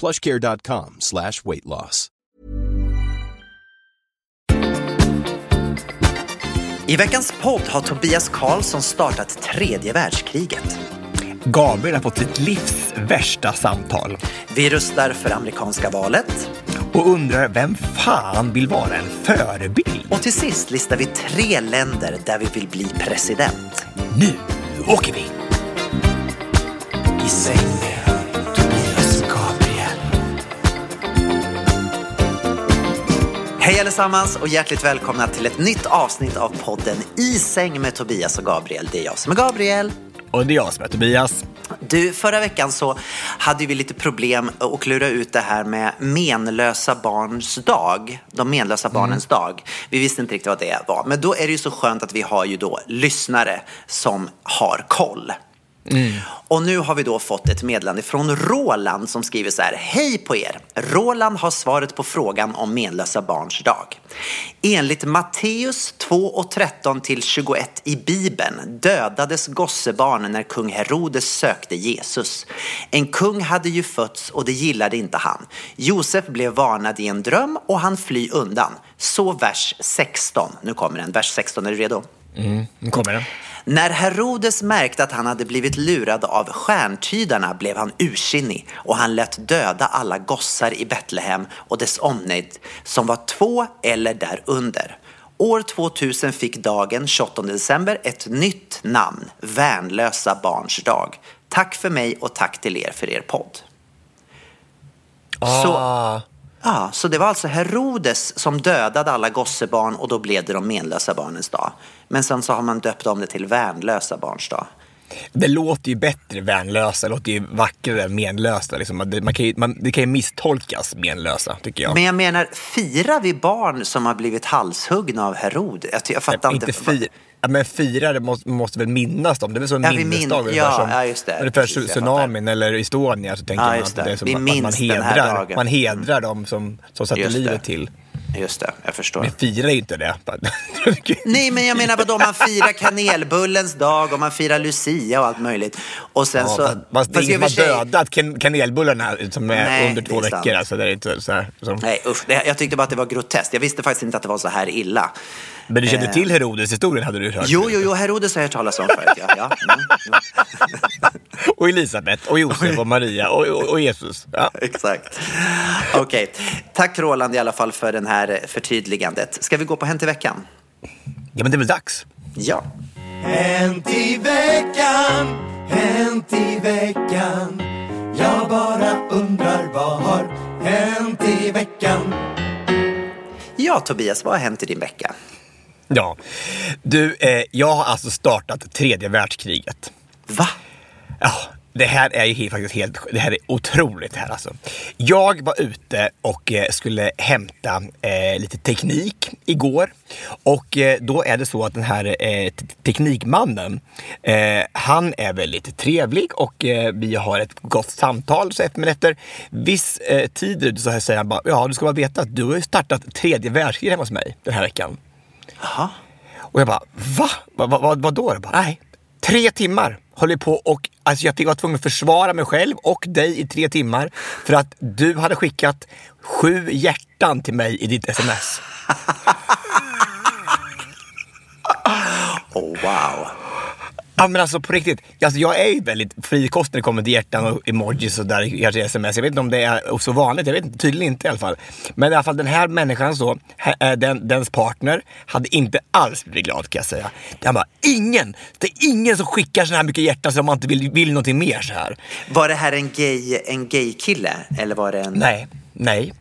plushcare.com slash weight loss. I veckans podd har Tobias Karlsson startat tredje världskriget. Gabriel har fått sitt livs värsta samtal Vi rustar för amerikanska valet. och undrar vem fan vill vara en förebild? Och till sist listar vi tre länder där vi vill bli president. Nu åker vi! I säng Hej allesammans och hjärtligt välkomna till ett nytt avsnitt av podden I säng med Tobias och Gabriel. Det är jag som är Gabriel. Och det är jag som är Tobias. Du, förra veckan så hade vi lite problem att klura ut det här med menlösa barns dag. De menlösa barnens dag. Vi visste inte riktigt vad det var. Men då är det ju så skönt att vi har ju då lyssnare som har koll. Mm. Och nu har vi då fått ett meddelande från Roland som skriver så här. Hej på er! Roland har svaret på frågan om menlösa barns dag. Enligt Matteus 2 och 13 till 21 i Bibeln dödades gossebarn när kung Herodes sökte Jesus. En kung hade ju fötts och det gillade inte han. Josef blev varnad i en dröm och han fly undan. Så vers 16. Nu kommer den. Vers 16, är du redo? Mm, Nu kommer den. När Herodes märkte att han hade blivit lurad av stjärntydarna blev han ursinnig och han lät döda alla gossar i Betlehem och dess omnejd som var två eller därunder. År 2000 fick dagen 28 december ett nytt namn, Värnlösa barns dag. Tack för mig och tack till er för er podd. Så, ah ja, så det var alltså Herodes som dödade alla gossebarn och då blev det de menlösa barnens dag. Men sen så har man döpt om det till Värnlösa barns dag. det låter ju bättre värnlösa, det låter ju vackrare menlösa. Liksom. Man kan ju, man, det kan ju misstolkas menlösa, tycker jag. Men jag menar, firar vi barn som har blivit halshuggna av Herod? Jag, jag fattar inte. inte fira. Ja, men fira det måste, måste väl minnas dem? Det är väl som en Ja, min- minnesdag? ungefär ja, som, ja, just det. Ungefär Precis, tsunamin eller Estonia så tänker Ja, man att det. det är som Vi att man hedrar, man hedrar dem som, som satte livet till. Just det, jag förstår. Men firar ju inte det. Nej, men jag menar vadå, man firar kanelbullens dag och man firar Lucia och allt möjligt. Och sen Ja, så... fast, fast det är ingen som har dödat kan, kanelbullarna som är Nej, under två är sant. veckor. Alltså, det är inte så här, som, Nej, usch. Jag tyckte bara att det var groteskt. Jag visste faktiskt inte att det var så här illa. Men du kände till Herodes-historien hade du hört? Eh. Jo, jo, jo, Herodes har jag hört talas om förut. Ja, ja. Mm. Och Elisabet, och Josef och Maria och, och, och Jesus. Ja. Exakt. Okej. Tack Roland i alla fall för det här förtydligandet. Ska vi gå på Hänt i veckan? ja, men det är väl dags? Ja. Hänt i veckan, hänt i veckan Jag bara undrar vad har hänt i veckan Ja, Tobias, vad har hänt i din vecka? Ja. Du, eh, jag har alltså startat tredje världskriget. Va? Ja, det här är ju helt- faktiskt helt, det här är otroligt det här alltså. Jag var ute och eh, skulle hämta eh, lite teknik igår. Och eh, då är det så att den här eh, te- teknikmannen, eh, han är väldigt trevlig och eh, vi har ett gott samtal. Så efter, men efter viss tid så säger han bara, ja du ska bara veta att du har ju startat tredje världskriget hemma hos mig den här veckan. Jaha. Och jag bara, va? Vad va, va, vad då? Jag bara, nej. Tre timmar höll jag på och alltså jag var tvungen att försvara mig själv och dig i tre timmar för att du hade skickat sju hjärtan till mig i ditt sms. Oh, wow. Ja men alltså på riktigt, alltså, jag är ju väldigt frikostig när det kommer till hjärtan och emojis och där, kanske sms. Jag vet inte om det är så vanligt, jag vet inte, tydligen inte i alla fall. Men i alla fall den här människan så, här, den, dens partner, hade inte alls blivit glad kan jag säga. Han bara, ingen, det är ingen som skickar så här mycket hjärtan så man inte vill, vill någonting mer så här. Var det här en gay, en gay kille eller var det en... Nej, nej.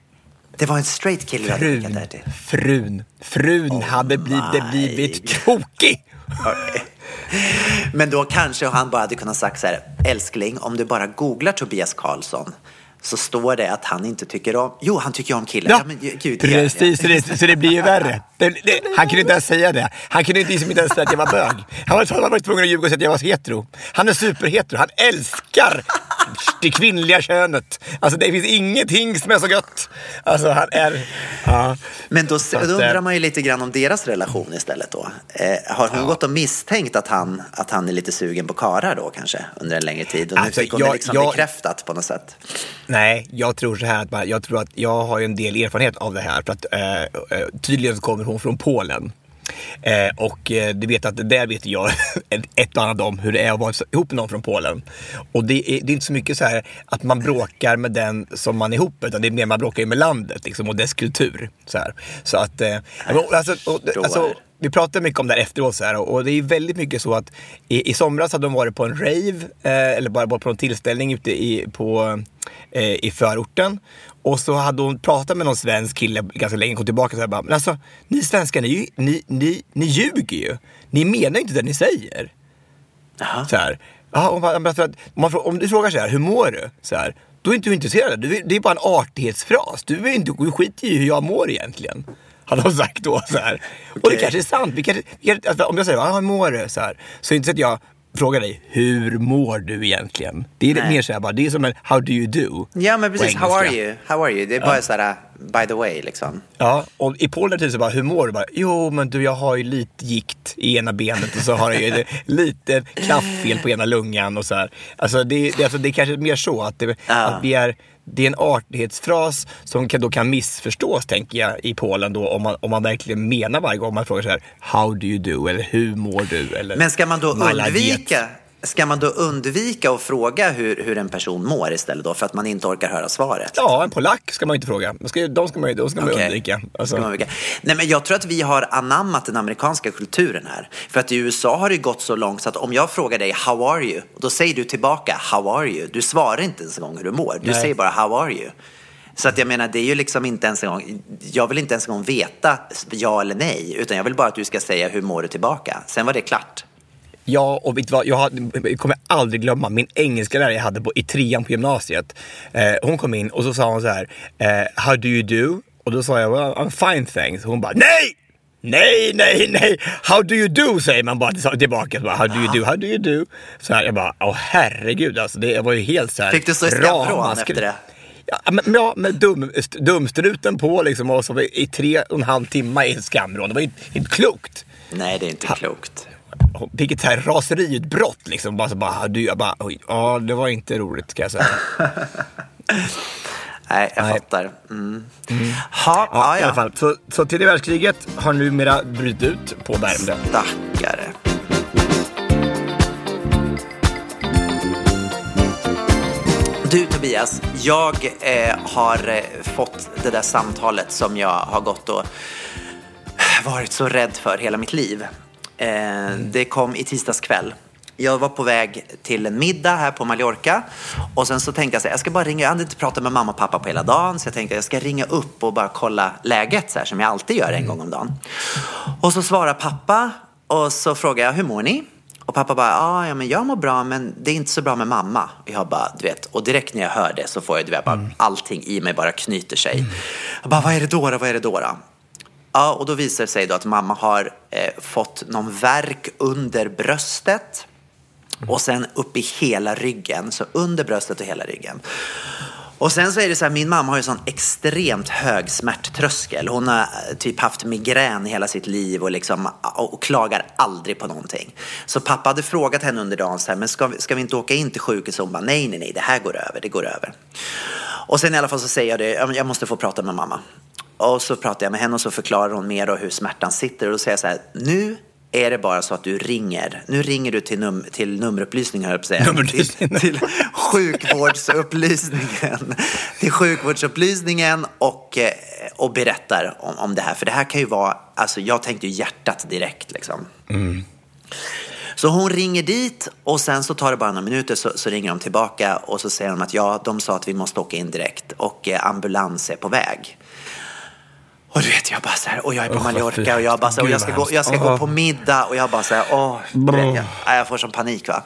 Det var en straight kille Frun, till? frun, frun hade blivit, blivit tokig. Men då kanske han bara hade kunnat sagt så här, älskling, om du bara googlar Tobias Karlsson så står det att han inte tycker om, jo han tycker om killar. Ja, men gud, precis. Så det, så det blir ju värre. Det, det, han kunde inte ens säga det. Han kunde inte, liksom inte ens säga att jag var bög. Han var, han var tvungen att ljuga och säga att jag var hetero. Han är superhetero. Han älskar det kvinnliga könet. Alltså det finns ingenting som är så gött. Alltså han är... Ja. Men då, då eh, undrar man ju lite grann om deras relation istället då. Eh, har hon gått och misstänkt att han, att han är lite sugen på karar då kanske under en längre tid? Och nu Alltså, fick hon jag- det liksom jag- bekräftat på något sätt. Nej, jag tror så här att jag tror att jag har ju en del erfarenhet av det här. För att eh, eh, tydligen kommer hon från Polen. Eh, och eh, du vet att där vet jag ett och annat om hur det är att vara ihop med någon från Polen. Och det är, det är inte så mycket så här att man bråkar med den som man är ihop med, utan det är mer man bråkar med landet liksom, och dess kultur. Så, här. så att, eh, alltså, och, alltså, vi pratade mycket om det här efteråt så här, och och det är väldigt mycket så att i, i somras hade de varit på en rave, eh, eller bara, bara på en tillställning ute i, på, eh, i förorten. Och så hade hon pratat med någon svensk kille ganska länge, kom tillbaka och så bara, men alltså ni svenskar, ni, ju- ni, ni, ni ljuger ju. Ni menar ju inte det ni säger. Jaha. Så här. Ja, man, men för att, om, man, om du frågar så här, hur mår du? Så här, då är inte du intresserad. Du, det är bara en artighetsfras. Du, är inte, du skiter i hur jag mår egentligen. Hade hon sagt då. Så här. Och det kanske är sant. Vi kanske, vi kanske, alltså, om jag säger, hur mår du? Så, här, så är det inte så att jag frågar dig, hur mår du egentligen? Det är Nej. mer så här, bara, det är som en, how do you do? Ja, men precis. How are you? How are you? Det är bara så här, by the way, liksom. Ja, och i Polen är det så bara, hur mår du? Bara, jo, men du, jag har ju lite gikt i ena benet och så har jag ju lite klaffel på ena lungan och så här. Alltså det, det, alltså, det är kanske mer så att, det, Ja. att vi är, det är en artighetsfras som kan, då kan missförstås, tänker jag, i Polen då, om man, om man verkligen menar varje gång man frågar så här, how do you do? Eller hur mår du? Eller, Men ska man då undvika Ska man då undvika att fråga hur, hur en person mår istället då för att man inte orkar höra svaret? Ja, en polack ska man inte fråga. De ska, de ska man ju de ska man ju Okej. undvika. Alltså, Ska man undvika. Nej, men jag tror att vi har anammat den amerikanska kulturen här. För att i USA har det gått så långt så att om jag frågar dig how are you? Då säger du tillbaka how are you? Du svarar inte ens en gång hur du mår. Du Nej. säger bara how are you? Så att jag menar, det är ju liksom inte ens en gång, jag vill inte ens en gång veta ja eller nej, utan jag vill bara att du ska säga hur mår du tillbaka. Sen var det klart. Ja, och vet du vad? Jag, hade, jag kommer aldrig glömma min engelska lärare jag hade på, i trean på gymnasiet. Eh, hon kom in och så sa hon så här, eh, how do you do? Och då sa jag, well, I'm fine thanks. Hon bara, nej! Nej, nej, nej! How do you do? säger man bara till- tillbaka. Bara, how do you do? How do you do? Så här, jag bara, åh herregud alltså. Det var ju helt så här. Fick du stå i stämbrån efter det? Ja, men, ja, med dum, st- dumstruten på liksom och så i tre och en halv timme i skamvrån. Det var ju inte, klokt Nej, det är inte klokt. Fick ett så här raseriutbrott liksom. Bara, så bara, du, jag bara, oj, ja det var inte roligt kan jag säga. Nej, jag Nej. fattar. Mm. Ha, Ja, ja, I alla fall. Så, så tredje världskriget har numera brutit ut på Värmdö. Stackare. Du Tobias, jag eh, har eh, fått det där samtalet som jag har gått och varit så rädd för hela mitt liv. Eh, det kom i tisdags kväll. Jag var på väg till en middag här på Mallorca och sen så tänkte jag så här, jag ska bara ringa, jag hade inte pratat med mamma och pappa på hela dagen så jag tänkte jag ska ringa upp och bara kolla läget så här som jag alltid gör en gång om dagen. Och så svarar pappa och så frågar jag, hur mår ni? Och pappa bara, ah, ja men jag mår bra men det är inte så bra med mamma. Och jag bara, du vet, och direkt när jag hör det så får jag, du vet, bara, allting i mig bara knyter sig. Jag bara, vad är det då? då? Vad är det då? då? Ja, och då visar det sig då att mamma har eh, fått någon verk under bröstet och sen upp i hela ryggen, så under bröstet och hela ryggen. Och sen så är det så här, min mamma har ju sån extremt hög smärttröskel. Hon har eh, typ haft migrän hela sitt liv och, liksom, och klagar aldrig på någonting. Så pappa hade frågat henne under dagen så här, men ska vi, ska vi inte åka in till sjukhuset? Hon bara, nej, nej, nej, det här går över, det går över. Och sen i alla fall så säger jag det, jag måste få prata med mamma. Och så pratar jag med henne och så förklarar hon mer hur smärtan sitter. Och då säger jag så här, nu är det bara så att du ringer. Nu ringer du till, num till nummerupplysningen, höll jag på säga. Till, till sjukvårdsupplysningen. till sjukvårdsupplysningen och, eh, och berättar om, om det här. För det här kan ju vara, alltså jag tänkte ju hjärtat direkt liksom. Så hon ringer dit och sen så tar det bara några minuter så, så ringer de tillbaka och så säger de att ja, de sa att vi måste åka in direkt och eh, ambulans är på väg. Och du vet, jag bara så här, och jag är på vad Mallorca och jag bara så här, och jag ska, gå, jag ska hemskt. gå på middag och jag bara så här, åh, vet, jag, jag får som panik va.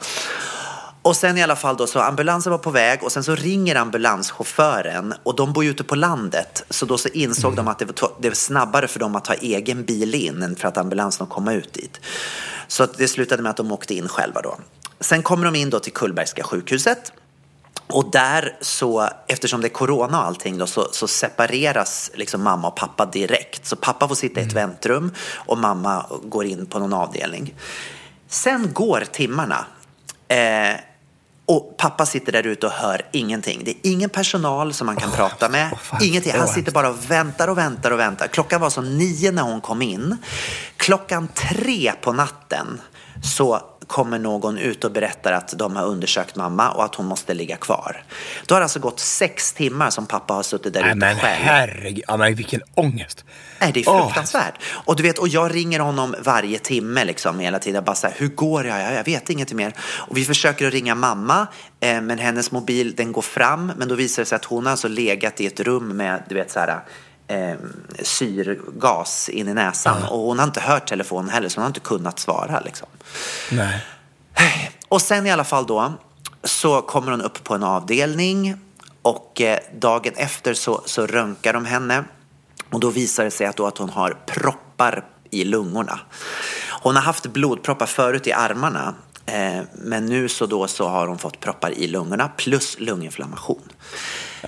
Och sen i alla fall då så ambulansen var på väg och sen så ringer ambulanschauffören och de bor ju ute på landet så då så insåg de att det var, det var snabbare för dem att ta egen bil in än för att ambulansen att komma ut dit. Så det slutade med att de åkte in själva då. Sen kommer de in då till Kullbergska sjukhuset och där så, eftersom det är corona och allting då, så, så separeras liksom mamma och pappa direkt. Så pappa får sitta i ett väntrum och mamma går in på någon avdelning. Sen går timmarna. Eh, och pappa sitter där ute och hör ingenting. Det är ingen personal som man kan prata med. fan. ingenting. Han sitter bara och väntar och väntar och väntar. Klockan var så nio när hon kom in. Klockan tre på natten så kommer någon ut och berättar att de har undersökt mamma och att hon måste ligga kvar. Då har det alltså gått sex timmar som pappa har suttit där Nej ute men själv. herregud, ja, men vilken ångest. Nej, det är fruktansvärt. Och du vet, och jag ringer honom varje timme liksom hela tiden. Bara så här, hur går det? Jag, jag vet inget mer. Och vi försöker att ringa mamma, eh, men hennes mobil den går fram. Men då visar det sig att hon har alltså legat i ett rum med, du vet så här, eh, syrgas in i näsan. Och hon har inte hört telefonen heller, så hon har inte kunnat svara liksom. Nej. Och sen i alla fall då så kommer hon upp på en avdelning och eh, dagen efter så, så röntgar de henne och då visar det sig att, då att hon har proppar i lungorna. Hon har haft blodproppar förut i armarna eh, men nu så då så har hon fått proppar i lungorna plus lunginflammation.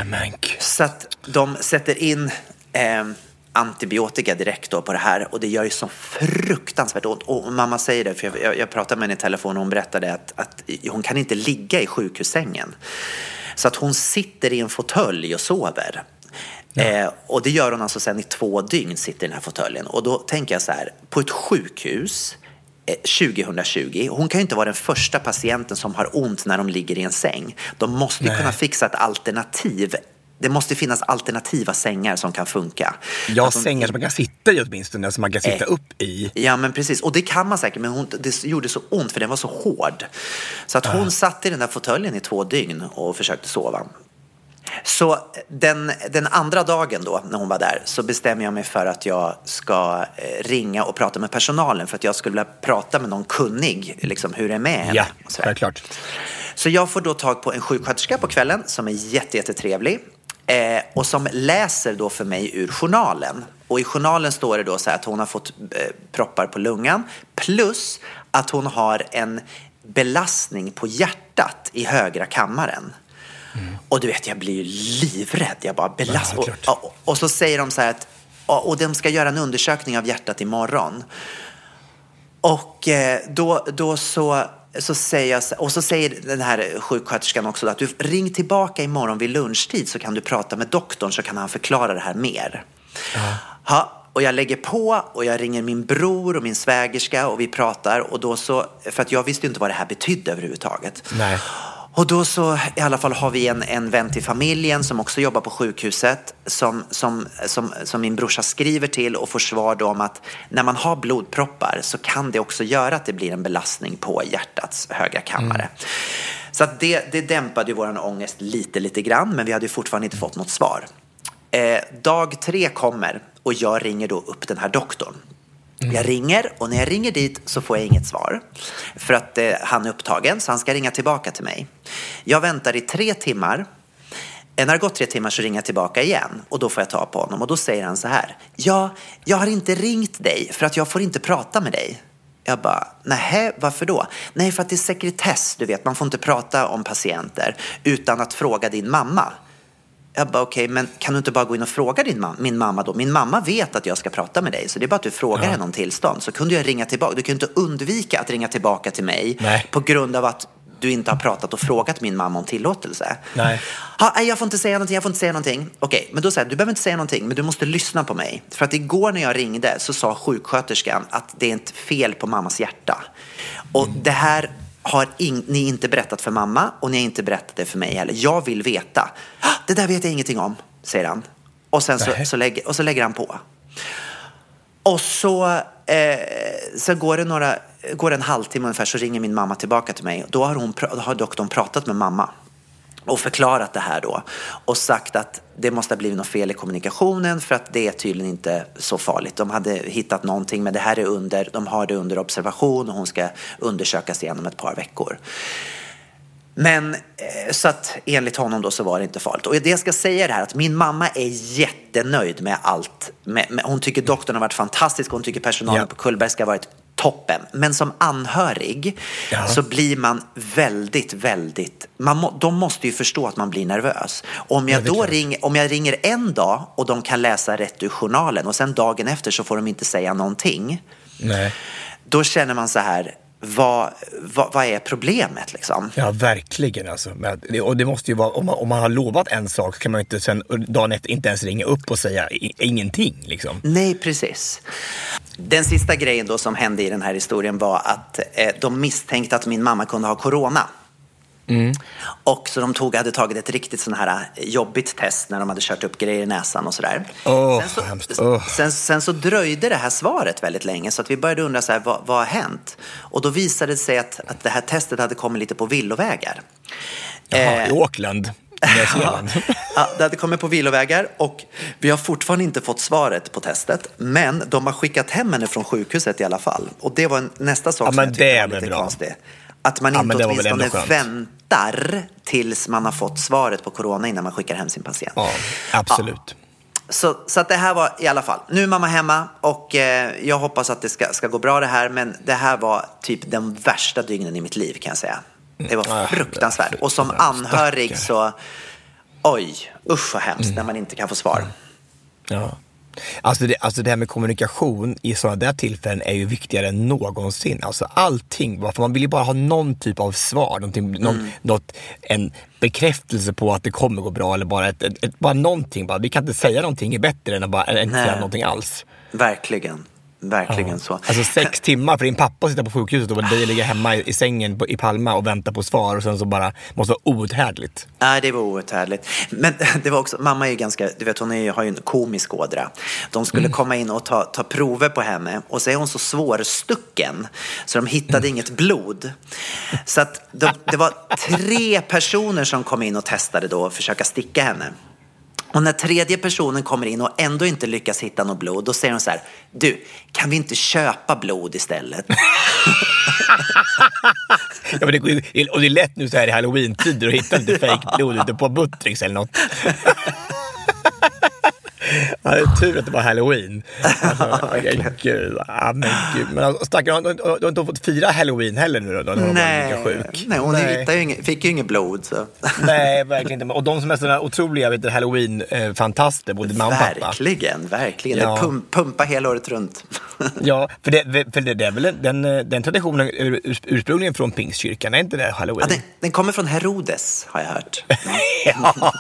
Men gud. Så att de sätter in eh, antibiotika direkt då på det här och det gör ju så fruktansvärt ont. Och mamma säger det, för jag, jag, jag pratade med henne i telefon och hon berättade att, att hon kan inte ligga i sjukhussängen. Så att hon sitter i en fåtölj och sover. Eh, och det gör hon alltså sen i två dygn, sitter i den här fåtöljen. Och då tänker jag så här, på ett sjukhus eh, 2020, hon kan ju inte vara den första patienten som har ont när de ligger i en säng. De måste ju kunna fixa ett alternativ. Det måste finnas alternativa sängar som kan funka. Ja, de- sängar som man kan sitta i åtminstone, som man kan sitta Eh. upp i. Ja, men precis. Och det kan man säkert, men hon, det gjorde så ont för den var så hård. Så att hon satt i den där fåtöljen i två dygn och försökte sova. Så den, den andra dagen då, när hon var där, så bestämmer jag mig för att jag ska eh, ringa och prata med personalen för att jag skulle vilja prata med någon kunnig, liksom hur det är med henne. Ja, självklart. Så jag får då tag på en sjuksköterska på kvällen som är jätte, jättetrevlig eh, och som läser då för mig ur journalen. Och i journalen står det då så här att hon har fått eh, proppar på lungan plus att hon har en belastning på hjärtat i högra kammaren. Och du vet, jag blir ju livrädd. Jag bara belast... Ja, och, och, och så säger de så här att och och de ska göra en undersökning av hjärtat imorgon. Och eh, då, då så, så säger jag, och så säger den här sjuksköterskan också att du ring tillbaka imorgon vid lunchtid så kan du prata med doktorn så kan han förklara det här mer. Ja, och jag lägger på och jag ringer min bror och min svägerska och vi pratar och då så, för att jag visste inte vad det här betydde överhuvudtaget. Nej. Och då så i alla fall har vi en, en vän till familjen som också jobbar på sjukhuset som, som, som, som min brorsa skriver till och får svar då om att när man har blodproppar så kan det också göra att det blir en belastning på hjärtats högra kammare. Så att det, det dämpade ju vår ångest lite, lite grann men vi hade ju fortfarande inte fått något svar. Eh, dag tre kommer och jag ringer då upp den här doktorn. Mm. Jag ringer och när jag ringer dit så får jag inget svar. För att eh, han är upptagen så han ska ringa tillbaka till mig. Jag väntar i tre timmar. Eh, när det har gått tre timmar så ringer jag tillbaka igen och då får jag ta på honom och då säger han så här. Ja, jag har inte ringt dig för att jag får inte prata med dig. Jag bara, nej, varför då? Nej, för att det är sekretess, du vet, man får inte prata om patienter utan att fråga din mamma. Jag bara, okej, men kan du inte bara gå in och fråga din mam- min mamma då? Min mamma vet att jag ska prata med dig, så det är bara att du frågar henne om tillstånd. Så kunde jag ringa tillbaka. Du kan ju inte undvika att ringa tillbaka till mig Nej. på grund av att du inte har pratat och frågat min mamma om tillåtelse. Nej. Ha, jag får inte säga någonting, jag får inte säga någonting. Okej, men då säger du behöver inte säga någonting, men du måste lyssna på mig. För att igår när jag ringde så sa sjuksköterskan att det är ett fel på mammas hjärta. Och det här har in, ni inte berättat för mamma och ni har inte berättat det för mig heller. Jag vill veta. "Ah, Det där vet jag ingenting om, säger han. Och sen så, så, lägger, och så lägger han på. Och så, eh, så går det några, går det en halvtimme ungefär så ringer min mamma tillbaka till mig. Då har, hon, då har doktorn pratat med mamma och förklarat det här då och sagt att det måste ha blivit något fel i kommunikationen för att det är tydligen inte så farligt. De hade hittat någonting men det här är under, de har det under observation och hon ska undersökas igen om ett par veckor. Men eh, så att enligt honom då så var det inte farligt. Och det jag ska säga är det här att min mamma är jättenöjd med allt. Hon tycker doktorn har varit fantastisk, hon tycker personalen Ja. på Kullbergska har varit toppen. Men som anhörig Ja. så blir man väldigt, väldigt... Man må, de måste ju förstå att man blir nervös. Om jag Ja, då ringer, om jag ringer en dag och de kan läsa rätt ur journalen och sen dagen efter så får de inte säga någonting. Nej. Då känner man så här, vad, vad, vad är problemet liksom? Ja, verkligen alltså. Men Och det måste ju vara, om man, om man har lovat en sak så kan man ju inte sen dagen efter inte ens ringa upp och säga ingenting liksom. Nej, precis. Den sista grejen då som hände i den här historien var att eh, de misstänkte att min mamma kunde ha corona. Och så de tog, hade tagit ett riktigt sån här eh, jobbigt test när de hade kört upp grejer i näsan och sådär. Åh, sen, så. Åh. sen, sen så dröjde det här svaret väldigt länge så att vi började undra så här, vad, vad har hänt? Och då visade det sig att, att det här testet hade kommit lite på villovägar. Jaha, Eh, I Auckland. Ja, det hade kommit på vilovägar och vi har fortfarande inte fått svaret på testet. Men de har skickat hem henne från sjukhuset i alla fall. Och det var en, nästa sak Ja, som jag tyckte det var lite bra. konstigt. Att man Ja, inte väl åtminstone väntar tills man har fått svaret på corona innan man skickar hem sin patient. Ja, absolut. Så, så att det här var i alla fall, nu är mamma hemma och eh, jag hoppas att det ska, ska gå bra det här. Men det här var typ den värsta dygnen i mitt liv kan jag säga. Det var fruktansvärt. Och som anhörig så, oj, usch vad hemskt Mm. när man inte kan få svar. Ja. Alltså det, alltså det här med kommunikation i sådana där tillfällen är ju viktigare än någonsin. Alltså allting, för man vill ju bara ha någon typ av svar, någonting, någon, Mm. något, en bekräftelse på att det kommer gå bra eller bara, ett, ett, ett, bara någonting. Bara. Vi kan inte säga någonting är bättre än att bara, inte säga någonting alls. Verkligen, verkligen så. Alltså sex timmar för din pappa att sitta på sjukhuset och dig ligga hemma i, i sängen på, i Palma och vänta på svar och sen så bara, måste vara outhärdligt. Nej, det var outhärdligt. Men det var också, mamma är ju ganska, du vet hon är, har ju en komisk ådra. De skulle Mm. komma in och ta, ta prover på henne och så är hon så svårstucken så de hittade Mm. inget blod. Så att de, det var tre personer som kom in och testade då och försöka sticka henne. Och när tredje personen kommer in och ändå inte lyckas hitta något blod, då säger hon så här, du, kan vi inte köpa blod istället? Ja, men det, och det är lätt nu så här i halloween-tider att hitta lite fake blod ute på Buttricks eller något. Ja, det är tur att det var halloween. Alltså, okay, gud, ja, men gud. Men alltså, stackarn, du, du har inte fått fira halloween heller nu då? varit lika sjuk? nej hon Nej. ju inget, fick ju inget blod. Så. Nej, verkligen inte. Och de som är sådana otroliga vet halloween-fantaster, både mamma och pappa. Verkligen, verkligen. Ja. Det pum, pumpa hela året runt. Ja, för det, för det, det är väl en- den, den traditionen ur, urs- ursprungligen från pingstkyrkan, är inte det halloween? Ja, den, den kommer från Herodes, har jag hört. Ja,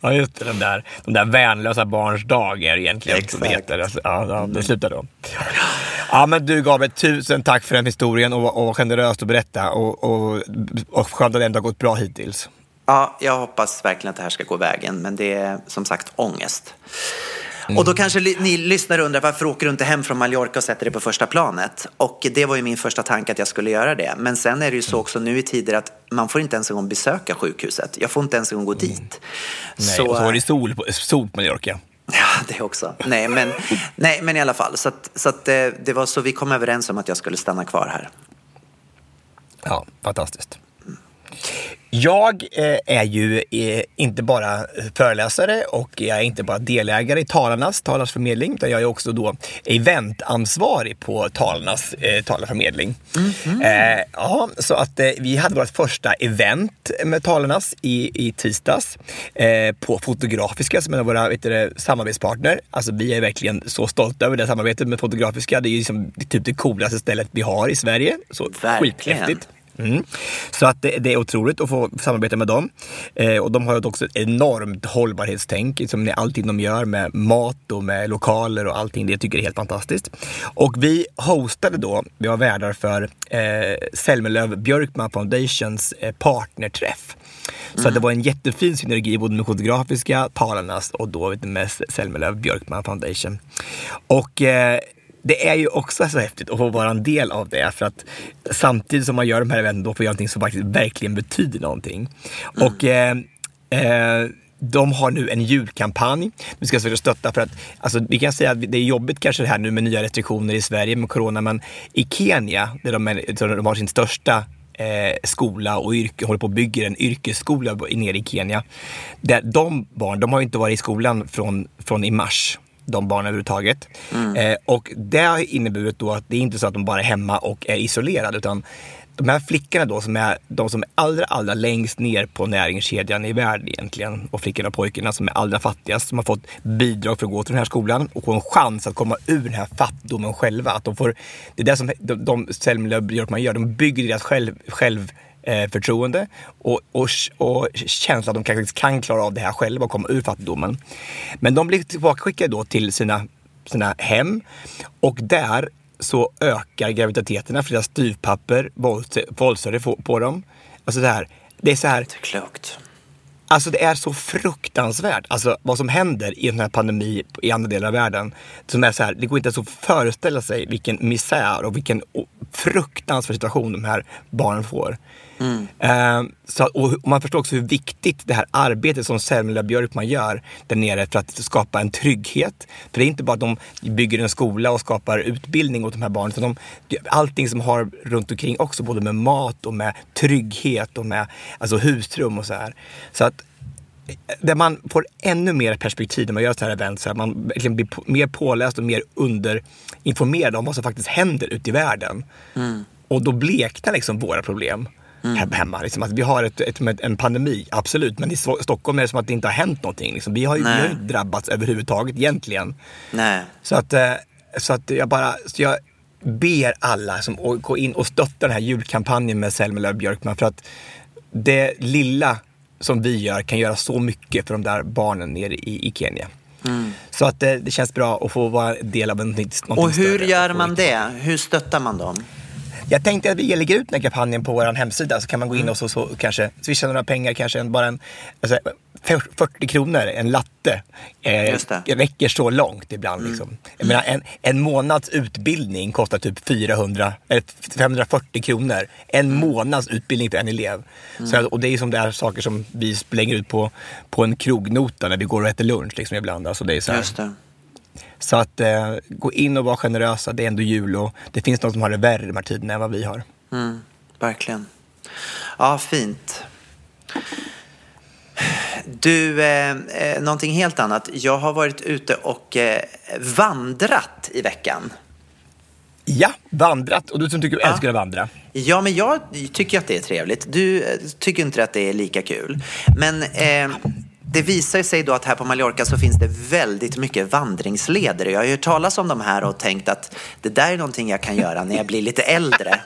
ja just det. De där, de där värnlösa barns dag är egentligen Exakt. heter. Alltså, Ja, ja, det slutar då. Ja, men du Gabriel, tusen tack för den historien och, och vad generöst att berätta och, och, och skönt att det ändå har gått bra hittills. Ja, jag hoppas verkligen att det här ska gå vägen, men det är som sagt ångest. Och då kanske ni lyssnare undrar varför åker du inte hem från Mallorca och sätter dig på första planet? Och det var ju min första tanke att jag skulle göra det. Men sen är det ju så också nu i tider att man får inte ens en gång besöka sjukhuset. Jag får inte ens en gång gå dit. Nej, och så var det sol på, sol på Mallorca. Ja, det också. Nej, men, nej, men i alla fall. Så, att, så att det, det var så vi kom överens om att jag skulle stanna kvar här. Ja, fantastiskt. Jag eh, är ju eh, inte bara föreläsare och jag är inte bara delägare i Talarnas talarförmedling utan jag är också då eventansvarig på Talarnas eh, talarförmedling. Eh, ja, så att vi hade vårt första event med Talarnas i, i tisdags på Fotografiska som är en av våra vet du, samarbetspartner. Alltså vi är verkligen så stolta över det samarbetet med Fotografiska. Det är ju liksom typ det coolaste stället vi har i Sverige. Så Verkligen. skithäftigt. Mm. Så att det, det, är otroligt att få samarbeta med dem. Eh, och de har också ett enormt hållbarhetstänk som liksom, allting de gör med mat och med lokaler och allting. Det tycker jag är helt fantastiskt. Och vi hostade då, vi var värdar för eh, Selmelöv Björkman Foundations eh, partnerträff. Så mm. det var en jättefin synergi både med fotografiska talarnas och då med Selmelöv Björkman Foundation. Och eh, det är ju också så häftigt att få vara en del av det. För att samtidigt som man gör de här eventen, då får göra någonting som faktiskt verkligen betyder någonting. Mm. Och eh, eh, de har nu en julkampanj. Vi ska försöka stötta för att, alltså, vi kan säga att det är jobbigt kanske det här nu med nya restriktioner i Sverige med corona, men i Kenya, där de, är, de har sin största eh, skola och yrke, håller på att bygga en yrkesskola nere i Kenya. Där de barn, de har inte varit i skolan från, från i mars de barnen överhuvudtaget. Mm. Eh, och det har inneburit då att det är inte så att de bara är hemma och är isolerade utan de här flickorna då som är de som är allra, allra längst ner på näringskedjan i världen egentligen och flickorna och pojkarna som är allra fattigast som har fått bidrag för att gå till den här skolan och få en chans att komma ur den här fattigdomen själva. Att de får, det är det som de, de Selma man gör, de bygger deras själv, själv eh, förtroende och, och, och känsla att de kanske kan klara av det här själva och komma ur fattigdomen. Men de blir tillbakaskickade då till sina, sina hem och där så ökar graviditeterna för deras styvpapper våldför på, dem. Alltså det här, det är så här. Det är klokt. Alltså det är så fruktansvärt, alltså vad som händer i den här pandemin i andra delar av världen. Som är så här, det går inte ens att föreställa sig vilken misär och vilken fruktansvärd situation de här barnen får. Mm. Uh, så, och man förstår också hur viktigt det här arbetet som Selma Björkman gör där nere för att skapa en trygghet. För det är inte bara att de bygger en skola och skapar utbildning åt de här barnen. Utan de, allting som har runt omkring också, både med mat och med trygghet och med alltså husrum och så här. Så att där man får ännu mer perspektiv när man gör så här event. Så att man blir mer påläst och mer underinformerad om vad som faktiskt händer ute i världen. Mm. Och då bleknar liksom våra problem mm. hemma. Liksom. Alltså, vi har ett, ett, en pandemi, absolut, men i Stockholm är det som att det inte har hänt någonting. Liksom. Vi har ju inte drabbats överhuvudtaget egentligen. Nej. Så att, eh, så att jag bara, så jag ber alla som går in och stöttar den här julkampanjen med Selma Björkman för att det lilla som vi gör kan göra så mycket för de där barnen nere i, i Kenya. Mm. Så att det, det, känns bra att få vara del av någonting, någonting Och hur större. gör man det? Hur stöttar man dem? Jag tänkte att vi lägger ut den här kampanjen på vår hemsida så kan man gå in mm. och så, så kanske swisha några pengar, kanske en, bara en, alltså, 40 kronor, en latte, eh, räcker så långt ibland. Mm. Liksom. Jag menar, en, en månads utbildning kostar typ 400, eller 540 kronor. En mm. månads utbildning för en elev. Mm. Så, och det är som det är saker som vi slänger ut på, på en krognota när vi går och äter lunch liksom, ibland. Alltså, det är så här, så att eh, gå in och vara generösa, det är ändå jul och det finns de som har det värre de här tiderna än vad vi har. Mm, verkligen. Ja, fint. Du, eh, eh, någonting helt annat. Jag har varit ute och eh, vandrat i veckan. Ja, vandrat. Och du som tycker, ja. älskar att vandra. Ja, men jag tycker att det är trevligt. Du eh, tycker inte att det är lika kul. Men eh, det visar sig då att här på Mallorca så finns det väldigt mycket vandringsleder. Jag har hört talas om de här och tänkt att det där är någonting jag kan göra när jag blir lite äldre.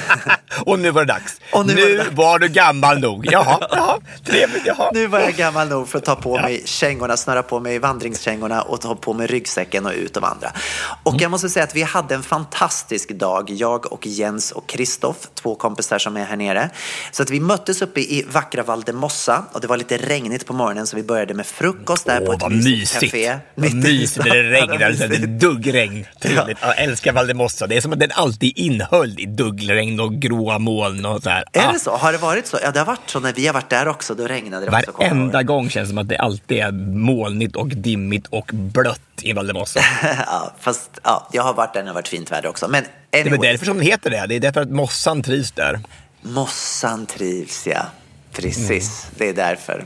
och nu var det dags. Och nu, nu var, dags. var, du gammal nog. Jaha, jaha, trevligt. Jaha. Nu var jag gammal nog för att ta på mig kängorna, snöra på mig vandringskängorna och ta på mig ryggsäcken och ut och vandra. Och mm. jag måste säga att vi hade en fantastisk dag, jag och Jens och Kristoff, två kompisar som är här nere. Så att vi möttes uppe i vackra Valdemossa och det var lite regnigt på morgonen morgonen så vi började med frukost där Åh, på ett mysigt café. Vad mysigt när det regnar. det är duggregn. Trevligt. Ja. Jag älskar Valdemossa. Det är som att den alltid innehöll i duggregn och gråa moln och så här. Är ah. det så? Har det varit så? Ja, det har varit så när vi har varit där också. Då regnade det Varenda gång känns det som att det alltid är molnigt och dimmigt och blött i Valdemossa. ja, fast ja, jag har varit där när det har varit fint väder också. Men anyway. Det är därför som den heter det. Det är därför att mossan trivs där. Mossan trivs, ja. Precis, mm. det är därför.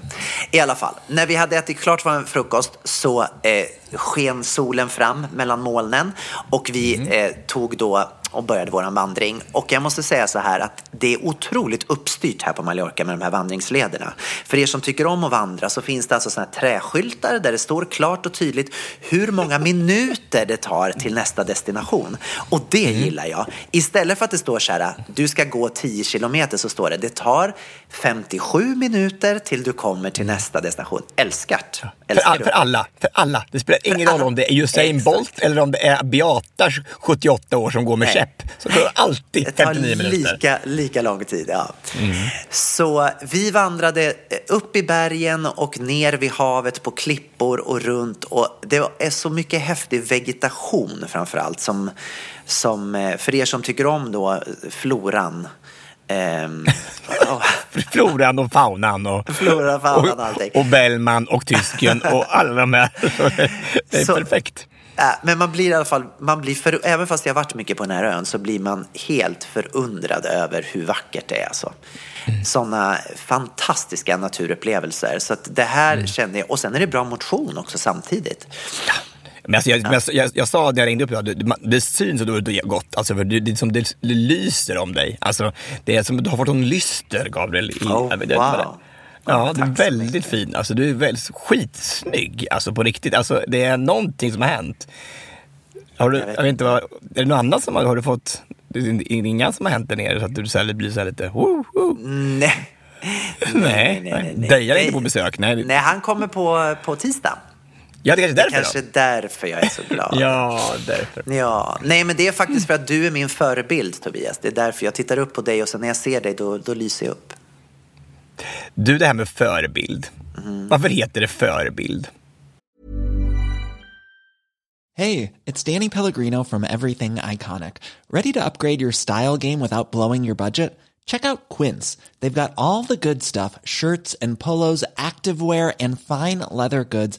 I alla fall, när vi hade ätit klart vår frukost så eh, sken solen fram mellan molnen och vi mm. eh, tog då och började våran vandring. Och jag måste säga så här att det är otroligt uppstyrt här på Mallorca med de här vandringslederna. För er som tycker om att vandra så finns det alltså såna här träskyltar där det står klart och tydligt hur många minuter det tar till nästa destination. Och det gillar jag. Istället för att det står så här, du ska gå 10 kilometer så står det, det tar 57 minuter till du kommer till nästa destination. Älskat! För, all, för alla, för alla. Det spelar ingen roll om det är Usain Exakt. Bolt eller om det är Beata, 78 år, som går med Nej. käpp. Så det tar alltid Det tar 59 minuter. lika, lika lång tid. Ja. Så vi vandrade eh, upp i bergen och ner vid havet på klippor och runt. Och det är så mycket häftig vegetation framför allt. Som, som, eh, för er som tycker om då eh, floran. Och- Floran och faunan och, Flora, faunan och allting. och Bellman och tysken och alla de här. Det är Så- perfekt. Äh, Men man blir i alla fall, man blir för, även fast jag har varit mycket på den här ön så blir man helt förundrad över hur vackert det är. Alltså. Sådana fantastiska naturupplevelser. Så det här känner jag, och sen är det bra motion också samtidigt. Men alltså jag, men jag, jag, jag sa när jag ringde upp idag, det, det, syns har gått. Alltså, för det, det, som det, lyser om dig. Alltså, det är som att du har fått en lyster, Gabriel. I, Oh, wow. det- Ja, du är väldigt fin. Alltså, du är väldigt skitsnygg. Alltså på riktigt. Alltså, det är någonting som har hänt. Har du, jag vet, inte vad, är det något annat som har, har du fått? Det är inga som har hänt där nere så att du så här, blir så här lite... Woo, woo. Nej. Nej, nej, nej, nej. Dejan är inte på besök. Nej, Nej, han kommer på, på tisdag. Ja, det är kanske är därför Kanske då. därför jag är så glad. Ja, därför. Ja, nej men det är faktiskt för att du är min förebild Tobias. Det är därför jag tittar upp på dig och sen när jag ser dig då, då lyser jag upp. Du, det här med förebild. Mm. Varför heter det förebild? Hey, it's Danny Pellegrino from Everything Iconic. Ready to upgrade your style game without blowing your budget? Check out Quince. They've got all the good stuff shirts and polos, activewear, and fine leather goods,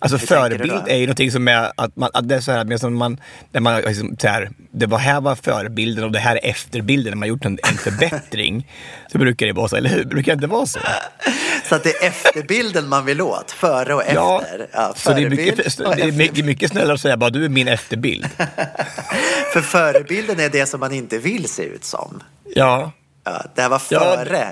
Alltså förebild är ju någonting som är att, man, att det är så här, men som man, när man liksom, så här, det var här var förebilden och det här är efterbilden, när man gjort en, en förbättring. så brukar det vara så, eller hur? Brukar det inte vara så? Så att det är efterbilden man vill åt, före och Ja, efter. Ja, så det är, mycket, det är mycket, mycket snällare att säga bara du är min efterbild. För förebilden är det som man inte vill se ut som. Ja. Ja, det här var Ja. före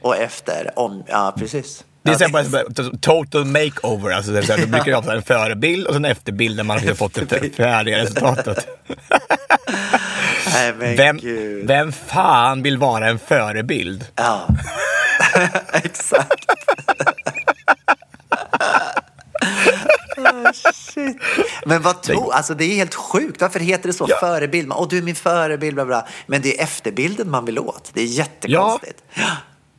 och efter. Om, ja, precis. Det är Ja, så här bara, så här, total makeover, alltså, det är så här, då brukar det vara en förebild och sen en efterbild när man har fått det färdiga resultatet. Nej, men Vem, gud. vem fan vill vara en förebild? Ja, exakt. Ah, shit. Men vad tog, alltså det är helt sjukt. Varför heter det så? Ja. Förebild. Åh, du är min förebild, bla, bla. Men det är efterbilden man vill åt. Det är jättekonstigt. Ja.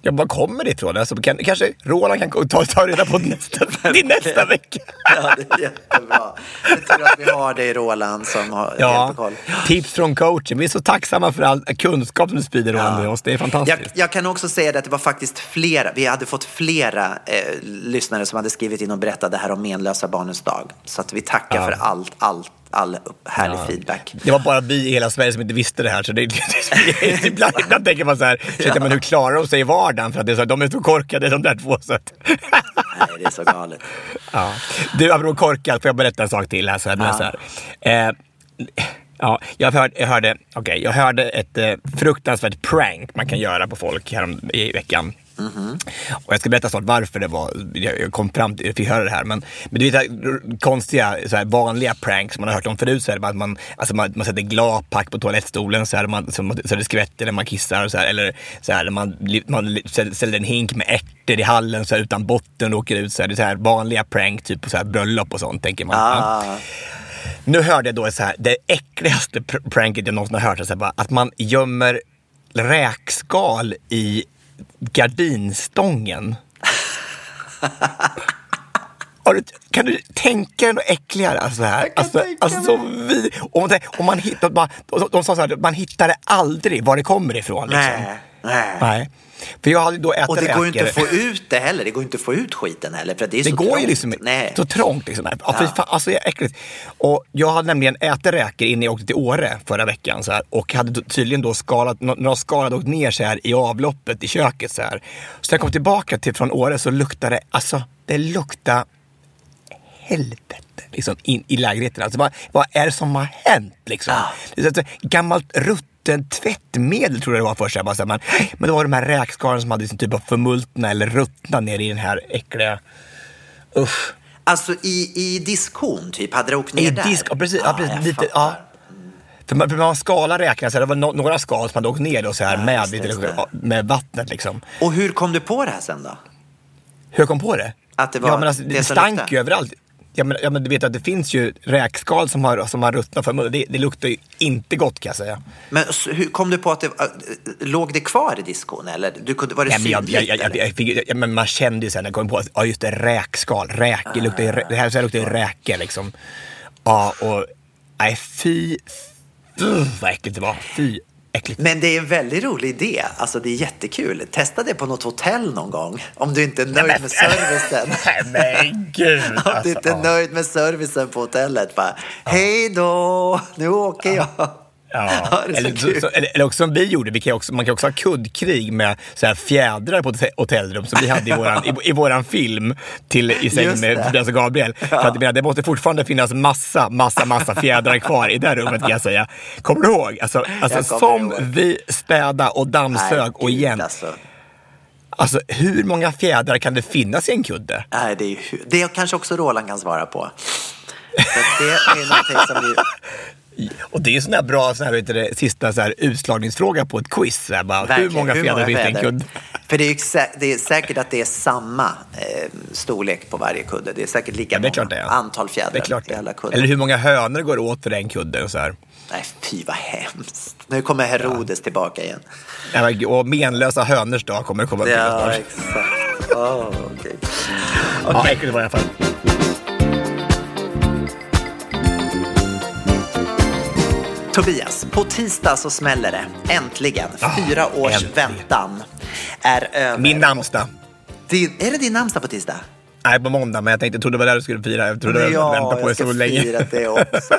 Jag bara kommer det ifrån? Alltså, kan, kanske Roland kan ta, ta reda på nästa, till nästa vecka. Ja, det är jättebra. Det är tur att vi har dig Roland som har Ja, koll. tips från coachen. Vi är så tacksamma för all kunskap som du sprider Roland med oss. Det är fantastiskt. Jag, jag kan också säga det att det var faktiskt flera, vi hade fått flera eh, lyssnare som hade skrivit in och berättat det här om menlösa barnens dag. Så att vi tackar Ja. för allt, allt, all härlig Ja. feedback. Det var bara vi i hela Sverige som inte visste det här. Så det, det, ibland, ibland tänker man så här, ja. men hur klarar de sig i vardagen? För att det är så, de är så korkade de där två. Så att, Nej, det är så galet. ja. Du, apropå korkat, får jag berätta en sak till? Här, så här, Ja. så här. Eh, ja, jag hörde, jag hörde, okay, jag hörde ett eh, fruktansvärt prank man kan göra på folk härom i veckan. Och jag ska berätta snart varför det var, jag kom fram till, jag fick höra det här. Men, men du vet, här, konstiga, så här, vanliga pranks som man har hört om förut. Så är det bara att man, alltså man, man sätter gladpack på toalettstolen så, här, man, så, så det skvätter när man kissar. Så här, eller så här, man, man ställer en hink med ärtor i hallen så här, utan botten och åker ut. Så här, det är så här, vanliga prank, typ på så här, bröllop och sånt, tänker man. Ja. Ah, Nu hörde jag då så här, det äckligaste pr- pranket jag någonsin har hört. Så här, bara, att man gömmer räkskal i gardinstången. Du, kan du tänka dig något äckligare? Alltså, så här? Alltså, alltså, så vi, om, man, hittar, man, de, de sa så här, man hittar det aldrig var det kommer ifrån. Liksom. nej, nej. Nej. För jag hade då ätit Och det går ju inte att få ut det heller. Det går inte att få ut skiten heller. För det är Det så går trångt. ju liksom Nej. så trångt. Liksom. Ja, för fan, alltså, det är äckligt. Och jag hade nämligen ätit räkor innan jag åkte till Åre förra veckan. Så här, och hade tydligen då skalat, nå- några skal hade åkt ner så här, i avloppet i köket. Så, här. så när jag kom tillbaka till, från Åre så luktade det, alltså det luktade helvete liksom, in, i lägenheten. Alltså, vad, vad är det som har hänt? Liksom? Det är så att, gammalt rutten tvättmedel tror jag det var först. Jag bara, så här, men, men det var de här räkskalen som hade sin typ av förmultna eller ruttna ner i den här äckliga... Usch. Alltså i, i diskon typ, hade det åkt ner I där? disk, ja, precis. Ja, precis lite, ja. För man, för man skalar här, det var no, några skal som hade åkt ner då, så här, med, just det, lite, det. med vattnet. Liksom. Och hur kom du på det här sen då? Hur jag kom på det? Att det var ja, men alltså, det det stank ju överallt. Ja men, ja, men du vet att det finns ju räkskal som har, som har ruttnat för munnen. Det, det luktar ju inte gott kan jag säga. Men så, hur kom du på att det äh, låg det kvar i diskon eller? Du kunde, var det Nej, men, jag, jag, jag, jag, fick, men man kände ju sen när jag kom på att ja, just det, räkskal. Räkor luktar ju, rä- det här, så här luktar ju räkor liksom. Ja, och nej fy, fy vad äckligt det var. Fy äckligt. Men det är en väldigt rolig idé. Alltså det är jättekul. Testa det på något hotell någon gång. Om du inte är nöjd med servicen. Nej men gud. Om du alltså, inte är ja. nöjd med servicen på hotellet. Bara, Hej då, nu åker jag. Ja. eller, så, eller, eller också som vi gjorde, vi kan också, man kan också ha kuddkrig med så här fjädrar på ett hotellrum som vi hade i våran, i, i våran film till I Just med. Tobias och Gabriel. För att, menar, det måste fortfarande finnas massa, massa, massa fjädrar kvar i det rummet kan jag säga. Kommer du ihåg? Alltså, alltså som ihåg. vi städa och dammsög och igen. Alltså. Alltså hur många fjädrar kan det finnas i en kudde? Nej, det, är, ju- det kanske också Roland kan svara på. Så det är någonting som vi... Och det är ju sån här bra sån här, vet du, det, sista så här, utslagningsfråga på ett quiz. Så här, bara, hur många fjädrar finns det i en kudde? För det är, ju sä- det är säkert att det är samma eh, storlek på varje kudde. Det är säkert lika Ja, det är många det är. antal fjädrar Det är klart. i alla kuddar. Eller hur många hönor går åt för en kudde? Och så här. Nej, fy vad hemskt. Nu kommer Herodes tillbaka igen. Ja, Och menlösa hönors dag kommer det komma upp Ja, exakt. Oh, okej. Ja, äckligt var det i alla fall. Tobias, på tisdag så smäller det. Äntligen. Fyra års Ah, äntligen. väntan är över. Min namnsdag. Är det din namnsdag på tisdag? Nej, på måndag, men jag tänkte, jag trodde det var där du skulle fira. Jag trodde jag hade väntat på det jag ska så länge. fira det också.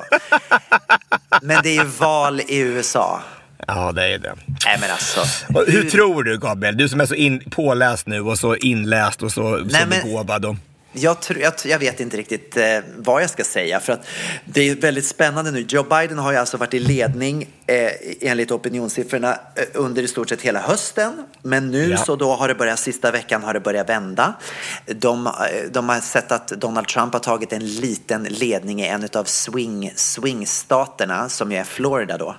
Men det är ju val i USA. Ja, det är det. Nej men alltså. Och hur tror du, Gabriel? Du som är så in, påläst nu och så inläst och så, så Nej, men- begåvad. Och... Jag, tror, jag, jag vet inte riktigt eh, vad jag ska säga. För att det är väldigt spännande nu. Joe Biden har ju alltså varit i ledning eh, enligt opinionssiffrorna eh, under i stort sett hela hösten. Men nu Ja. så då har det börjat, sista veckan har det börjat vända. De, eh, de har sett att Donald Trump har tagit en liten ledning i en av swing, swingstaterna som ju är Florida då.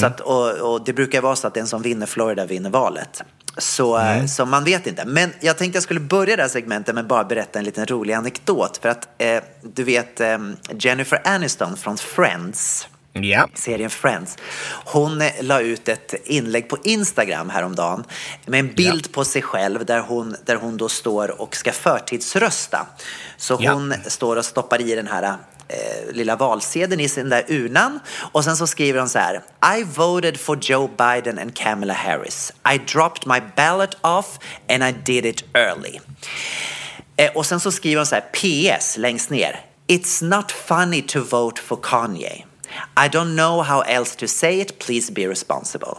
Så att, och, och det brukar vara så att den som vinner Florida vinner valet. Så, eh, så man vet inte. Men jag tänkte jag skulle börja det här segmentet med bara berätta en liten rolig anekdot. För att eh, du vet eh, Jennifer Aniston från Friends. Ja. serien Friends. Hon eh, la ut ett inlägg på Instagram häromdagen med en bild på sig själv där hon, där hon då står och ska förtidsrösta. Så Ja. hon står och stoppar i den här eh, lilla valsedeln i sin där urnan och sen så skriver hon så här. I voted for Joe Biden and Kamala Harris. I dropped my ballot off and I did it early. Eh, och sen så skriver hon så här, PS längst ner. It's not funny to vote for Kanye. I don't know how else to say it, please be responsible.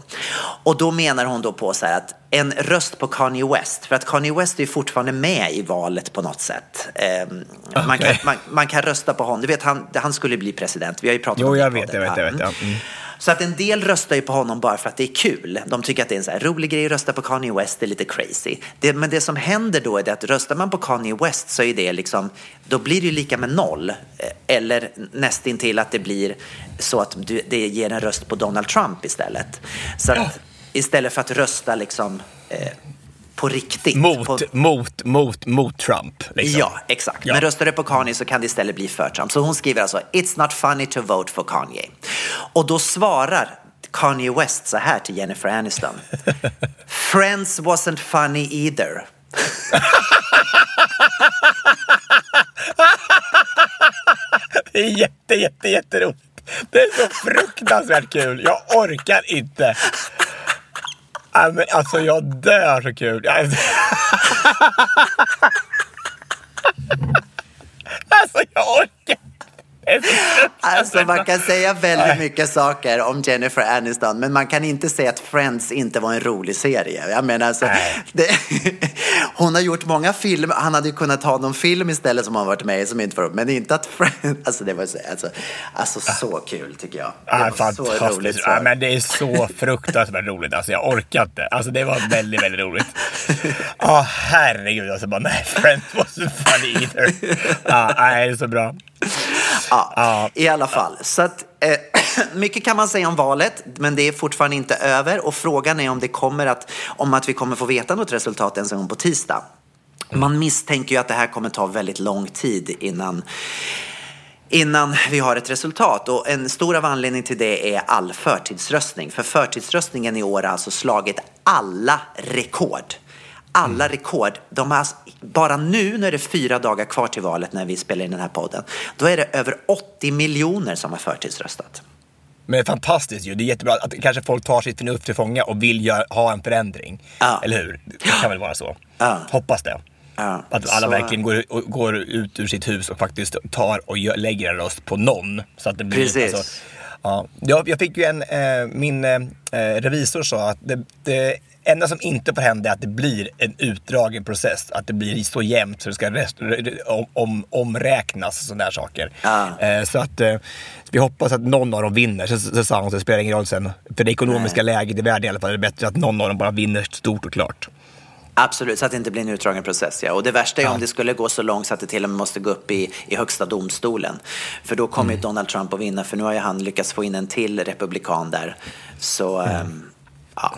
Och då menar hon då på så här att en röst på Kanye West, för att Kanye West är ju fortfarande med i valet på något sätt. Ehm, man, kan, man, man kan rösta på honom, du vet han, han skulle bli president, vi har ju pratat Jo, om det i jag vet, jag vet, jag vet. Ja. Mm. Så att en del röstar ju på honom bara för att det är kul. De tycker att det är en så rolig grej att rösta på Kanye West, det är lite crazy. Det, men det som händer då är det att röstar man på Kanye West så är det liksom, då blir det ju lika med noll. Eh, Eller nästintill att det blir så att du, det ger en röst på Donald Trump istället. Så att istället för att rösta liksom eh, på riktigt. Mot, på, mot, mot, mot Trump. Liksom. Ja, exakt. Ja. Men röstar du på Kanye så kan det istället bli för Trump. Så hon skriver alltså “It's not funny to vote for Kanye”. Och då svarar Kanye West så här till Jennifer Aniston. “Friends wasn't funny either”. Det är jätte, jätte, jätteroligt. Det är så fruktansvärt kul. Jag orkar inte. Nej, men Alltså jag dör så kul. Alltså jag orkar Alltså man kan säga väldigt mycket saker om Jennifer Aniston men man kan inte säga att Friends inte var en rolig serie. Jag menar alltså, det, hon har gjort många filmer, han hade ju kunnat ta någon film istället som han varit med i som inte var men inte att Friends, alltså det var så, alltså, alltså så kul tycker jag. Det Ja, var så roligt. Så. men det är så fruktansvärt roligt. Alltså, jag orkar inte. Alltså, det var väldigt, väldigt roligt. Ja, herregud. Alltså, bara, nej, Friends wasn't funny either. Ja, nej, det är så bra. Ja, Ja. i alla fall. Så att, eh, mycket kan man säga om valet, men det är fortfarande inte över. Och frågan är om det kommer att, om att vi kommer få veta något resultat ens en gång på tisdag. Man misstänker ju att det här kommer ta väldigt lång tid innan innan vi har ett resultat. Och en stor av anledning till det är all förtidsröstning. För förtidsröstningen i år har alltså slagit alla rekord. Alla rekord. De har alltså, bara nu när det är fyra dagar kvar till valet när vi spelar in den här podden, då är det över 80 miljoner som har förtidsröstat. Men fantastiskt ju. Det är jättebra att kanske folk tar sitt förnuft till fånga och vill gör, ha en förändring. Ja. Eller hur? Det kan väl vara så. Ja. Hoppas det. Ja, Att alla så- verkligen går, går ut ur sitt hus och faktiskt tar och gör, lägger en röst på någon. Så att det blir, Precis. Alltså, ja. jag, jag fick ju en, eh, min eh, revisor sa att det, det enda som inte får hända är att det blir en utdragen process. Att det blir så jämnt så det ska rest, om, om, omräknas och sådana där saker. Ja. Eh, så att eh, vi hoppas att någon av dem vinner. Så, så sa hon, så det spelar ingen roll sen. För det ekonomiska läget i världen i alla fall är det bättre att någon av dem bara vinner stort och klart. Absolut, så att det inte blir en utdragen process. Ja. Och det värsta är Ja. om det skulle gå så långt så att det till och med måste gå upp i, i högsta domstolen. För då kommer Mm. Donald Trump att vinna, för nu har ju han lyckats få in en till republikan där. Så, Mm. ehm, ja.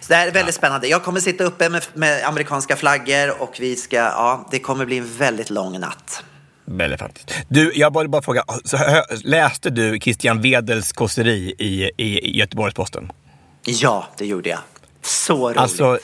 Så det här är väldigt spännande. Jag kommer sitta uppe med, med amerikanska flaggor och vi ska, ja, det kommer bli en väldigt lång natt. Väldigt faktiskt. Du, jag bara, bara fråga, läste du Christian Wedels kåseri i, i, i Göteborgs-Posten? Ja, det gjorde jag. Så roligt. Alltså,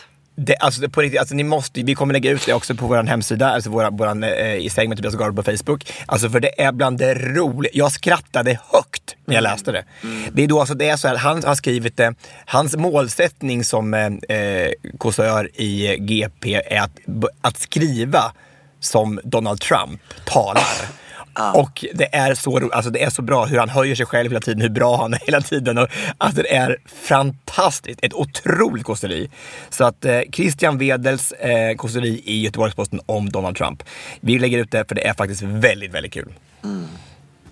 det, alltså, på riktigt, alltså, ni måste, vi kommer lägga ut det också på vår hemsida, alltså våra, våran, eh, i säng med Tobias Gard på Facebook. Alltså för det är bland det roliga. Jag skrattade högt när jag läste det. Det är då alltså, det är så här, han har skrivit det, hans målsättning som eh, eh, kåsör i GP är att, att skriva som Donald Trump talar. Och det är, så, alltså det är så bra hur han höjer sig själv hela tiden, hur bra han är hela tiden. Och, alltså det är fantastiskt, ett otroligt kåseri. Så att eh, Christian Wedels eh, kåseri i Göteborgs-Posten om Donald Trump. Vi lägger ut det för det är faktiskt väldigt, väldigt kul.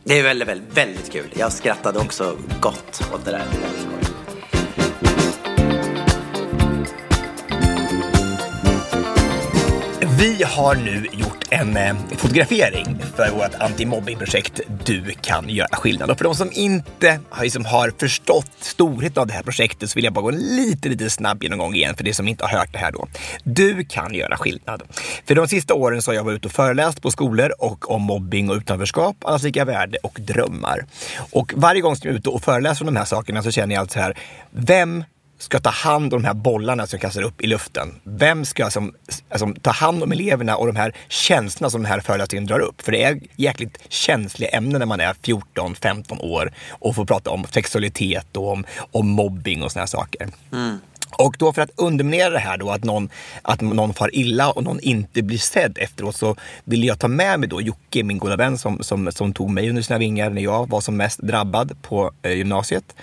Det är väldigt, väldigt, väldigt kul. Jag skrattade också gott åt det där. Vi har nu gjort en eh, fotografering för vårt antimobbingprojekt Du kan göra skillnad. Och för de som inte har, liksom, har förstått storheten av det här projektet så vill jag bara gå en lite, lite snabb genomgång igen för de som inte har hört det här då. Du kan göra skillnad. För de sista åren så har jag varit ute och föreläst på skolor och om mobbing och utanförskap, allas lika värde och drömmar. Och varje gång som jag är ute och föreläser om de här sakerna så känner jag alltid så här, vem ska ta hand om de här bollarna som kastar upp i luften? Vem ska som, alltså, ta hand om eleverna och de här känslorna som den här föreläsningen drar upp? För det är jäkligt känsliga ämnen när man är 14-15 år och får prata om sexualitet och om, om mobbing och såna här saker. Mm. Och då för att underminera det här då, att någon, att någon far illa och någon inte blir sedd efteråt så ville jag ta med mig då Jocke, min goda vän som, som, som tog mig under sina vingar när jag var som mest drabbad på eh, gymnasiet.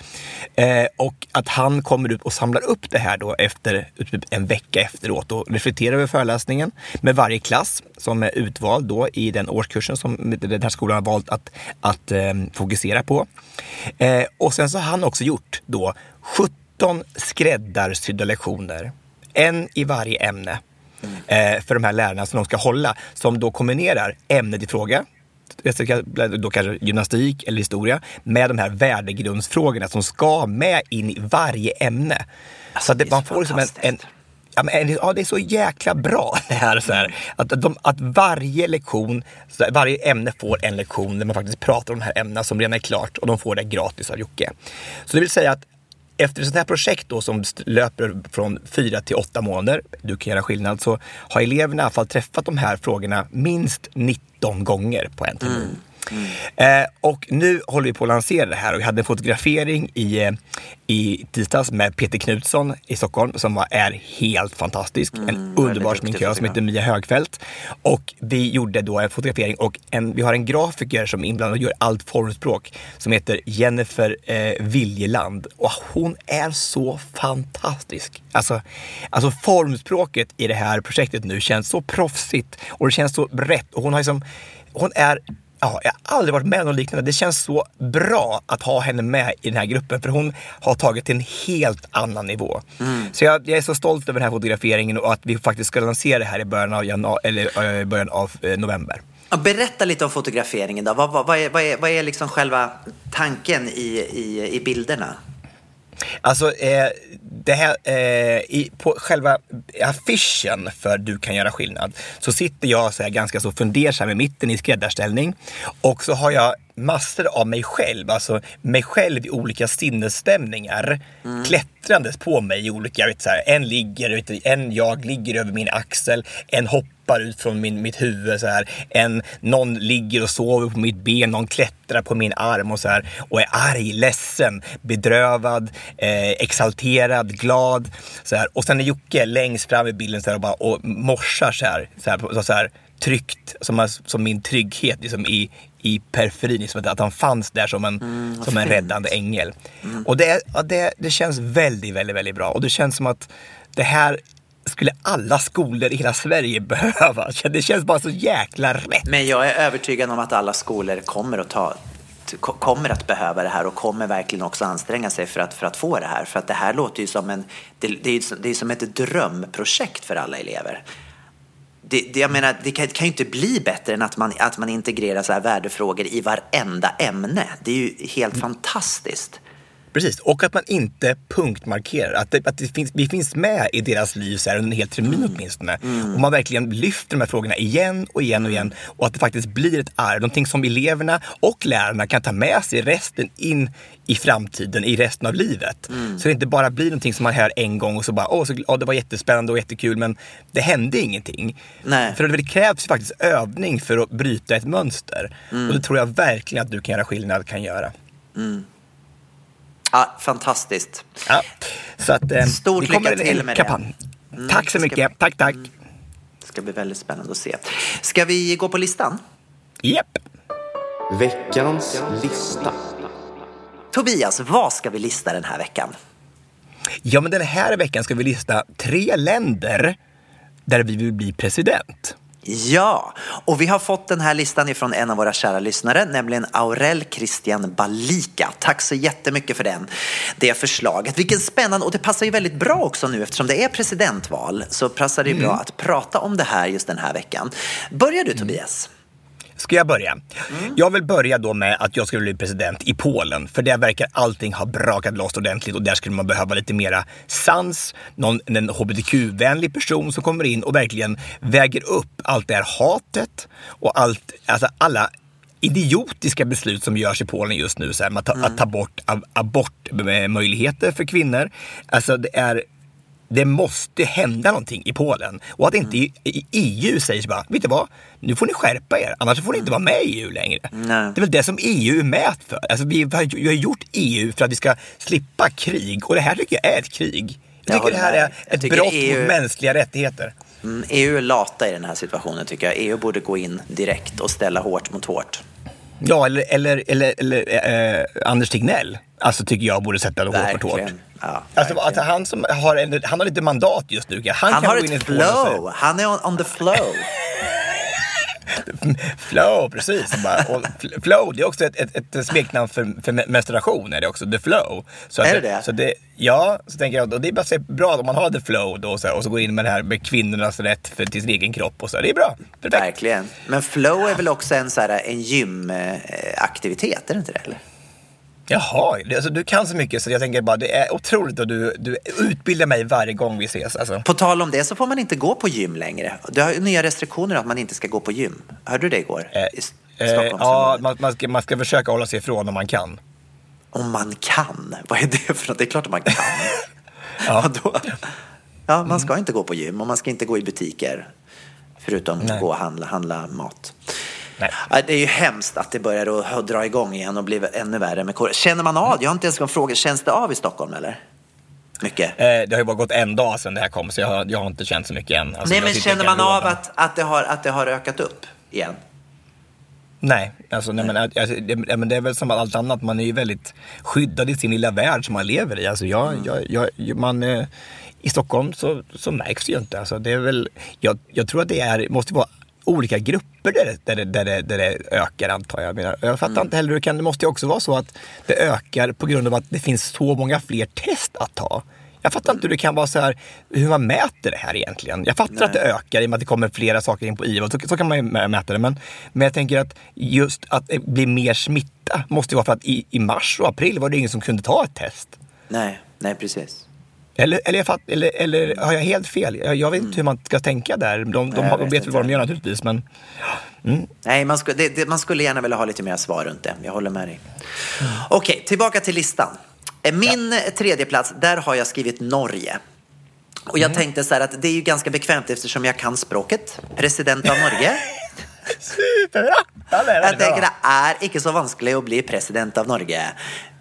Eh, och att han kommer ut och samlar upp det här då efter typ en vecka efteråt och reflekterar över föreläsningen med varje klass som är utvald då i den årskursen som den här skolan har valt att, att eh, fokusera på. Eh, och sen så har han också gjort då 70 19 skräddarsydda lektioner, en i varje ämne, eh, för de här lärarna som de ska hålla, som då kombinerar ämnet i fråga, då kanske gymnastik eller historia, med de här värdegrundsfrågorna som ska med in i varje ämne. Alltså, så att det, man får liksom en, en Ja, men, ja, det är så jäkla bra det här. Så här att, de, att varje lektion, varje ämne får en lektion där man faktiskt pratar om de här ämnena som redan är klart och de får det gratis av Jocke. Så det vill säga att efter ett sånt här projekt då som löper från fyra till åtta månader, du kan göra skillnad, så har eleverna i alla fall träffat de här frågorna minst 19 gånger på en termin. Mm. Mm. Eh, och nu håller vi på att lansera det här och vi hade en fotografering i, eh, i tisdags med Peter Knutsson i Stockholm som var, är helt fantastisk. Mm, en underbar sminkör som heter Mia Högfeldt. Och vi gjorde då en fotografering och en, vi har en grafiker som är inblandad och gör allt formspråk som heter Jennifer eh, Viljeland. Och hon är så fantastisk. Alltså, alltså formspråket i det här projektet nu känns så proffsigt och det känns så rätt. Och hon har liksom, hon är Ja, jag har aldrig varit med om något liknande. Det känns så bra att ha henne med i den här gruppen för hon har tagit till en helt annan nivå. Mm. Så jag, jag, är så stolt över den här fotograferingen och att vi faktiskt ska lansera det här i början av, januari, eller, äh, början av eh, november. Berätta lite om fotograferingen då. Vad, vad, vad, är, vad, är, vad är liksom själva tanken i, i, i bilderna? Alltså, eh, det här, eh, i, på själva affischen för Du kan göra skillnad så sitter jag så här ganska så fundersam i mitten i skräddarställning och så har jag massor av mig själv, alltså mig själv i olika sinnesstämningar mm. klättrandes på mig i olika, jag vet, så här, en ligger, vet, en jag ligger över min axel, en hoppar ut från min, mitt huvud så här, en, någon ligger och sover på mitt ben, någon klättrar på min arm och så här och är arg, ledsen, bedrövad, eh, exalterad, glad så här. och sen är Jocke längst fram i bilden så här, och, bara, och morsar så här, så här, så här tryggt, som, som min trygghet liksom, i, i periferin, liksom att, han fanns där som en, mm, som en räddande ängel. Mm. Och det, ja, det, det känns väldigt, väldigt, väldigt bra. Och det känns som att det här skulle alla skolor i hela Sverige behöva. Det känns bara så jäkla rätt. Men jag är övertygad om att alla skolor kommer att ta kommer att behöva det här och kommer verkligen också anstränga sig för att, för att få det här. För att det här låter ju som en, det, det är, det är som ett drömprojekt för alla elever det, det, jag menar, det kan, kan ju inte bli bättre än att man, att man integrerar så här värdefrågor i varenda ämne. Det är ju helt mm. fantastiskt. Precis, och att man inte punktmarkerar. Att, det, att det finns, vi finns med i deras liv så här, under en hel termin mm. åtminstone. Mm. Och man verkligen lyfter de här frågorna igen och igen och igen. Och att det faktiskt blir ett arv, någonting som eleverna och lärarna kan ta med sig resten in i framtiden, i resten av livet. Mm. Så det inte bara blir någonting som man hör en gång och så bara, åh, så, åh det var jättespännande och jättekul men det hände ingenting. Nej. För det krävs faktiskt övning för att bryta ett mönster. Mm. Och det tror jag verkligen att du kan göra skillnad, kan göra. Mm. Ja, fantastiskt. Ja, så att, eh, Stort lycka till med kampanj. det. Mm, tack så mycket. Bli, tack, tack. Mm, det ska bli väldigt spännande att se. Ska vi gå på listan? Japp. Yep. Veckans lista. Tobias, vad ska vi lista den här veckan? Ja, men den här veckan ska vi lista tre länder där vi vill bli president. Ja, och vi har fått den här listan ifrån en av våra kära lyssnare, nämligen Aurel Christian Balika. Tack så jättemycket för den, det förslaget. Vilken spännande, och det passar ju väldigt bra också nu eftersom det är presidentval, så passar det ju bra att prata om det här just den här veckan. Börjar du Tobias? Ska jag börja? Jag vill börja då med att jag skulle bli president i Polen. För där verkar allting ha brakat loss ordentligt och där skulle man behöva lite mera sans. Någon, en hbtq-vänlig person som kommer in och verkligen väger upp allt det här hatet och allt, alltså alla idiotiska beslut som görs i Polen just nu. Så här, ta, att ta bort ab- abortmöjligheter för kvinnor. Alltså det är det måste hända någonting i Polen. Och att inte i EU säger så bara, vet du vad? Nu får ni skärpa er, annars får ni inte vara med i EU längre. Nej. Det är väl det som EU är med för. Alltså, vi, har, vi har gjort EU för att vi ska slippa krig och det här tycker jag är ett krig. Jag Jag tycker det här är. Jag ett brott EU mot mänskliga rättigheter. Mm, EU är lata i den här situationen tycker jag. EU borde gå in direkt och ställa hårt mot hårt. Ja, eller, eller, eller, eller eh, Anders Tegnell. Alltså tycker jag borde sätta hårt mot hårt. Ja, Alltså, att han, som har en, han har lite mandat just nu. Han, Han kan har ett flow. Han är on, on the flow. Flow, precis. Och fl- flow, det är också ett, ett, ett smeknamn för, för menstruation. Är det också, the flow. Så Är det det? Så det ja, så tänker jag, och det är bara så bra om man har the flow då, och så, och så går in med det här med kvinnornas rätt för, till sin egen kropp. Och så. Det är bra. Perfekt. Verkligen. Men flow är väl också en, så här, en gymaktivitet, är det inte det? Eller? Jaha, alltså, du kan så mycket så jag tänker bara det är otroligt och du, du utbildar mig varje gång vi ses. Alltså. På tal om det så får man inte gå på gym längre. Det har ju nya restriktioner att man inte ska gå på gym. Hörde du det igår? Eh, Eh, ja, man, man, ska, man ska försöka hålla sig ifrån om man kan. Om man kan. Vad är det för något? Det är klart att man kan. Ja. Vadå? Ja, man ska inte gå på gym och man ska inte gå i butiker. Förutom Nej. att gå och handla, handla mat. Nej. Det är ju hemskt att det börjar att, dra igång igen och bli ännu värre med corona. Känner man av? Jag har inte ens en fråga. Känns det av i Stockholm eller? Mycket? Eh, det har ju bara gått en dag sedan det här kom så jag har, jag har inte känt så mycket än. Alltså, Nej, men känner man av att, att, det har, att det har ökat upp igen? Nej, alltså, nej, men, alltså, det, men det är väl som allt annat. Man är ju väldigt skyddad i sin lilla värld som man lever i. Alltså, jag, jag, jag, man, eh, I Stockholm så, så märks det ju inte. Alltså, det är väl, jag, jag tror att det är, måste vara olika grupper där det, där det, där det, där det ökar antar jag. Jag, fattar inte heller hur det kan. Det måste ju också vara så att det ökar på grund av att det finns så många fler test att ta. Jag fattar inte hur det kan vara så här, hur man mäter det här egentligen. Jag fattar att det ökar i och med att det kommer flera saker in på IVA, så, så kan man ju mä- mäta det. Men, men jag tänker att just att det blir mer smitta måste ju vara för att i, i mars och april var det ingen som kunde ta ett test. Nej, nej precis. Eller, eller, fatt, eller, eller har jag helt fel? Jag, jag vet inte hur man ska tänka där. De, de, Mm. Har- vet väl vad de gör naturligtvis. Men Nej, man, skulle, det, det, man skulle gärna vilja ha lite mer svar runt det. Jag håller med dig. Okej, tillbaka till listan. Eh, Min tredje plats, där har jag skrivit Norge. Och jag tänkte så här att det är ju ganska bekvämt eftersom jag kan språket. President av Norge. superbra! Ja, det är Jag tänker det är inte så vanskligt att bli president av Norge.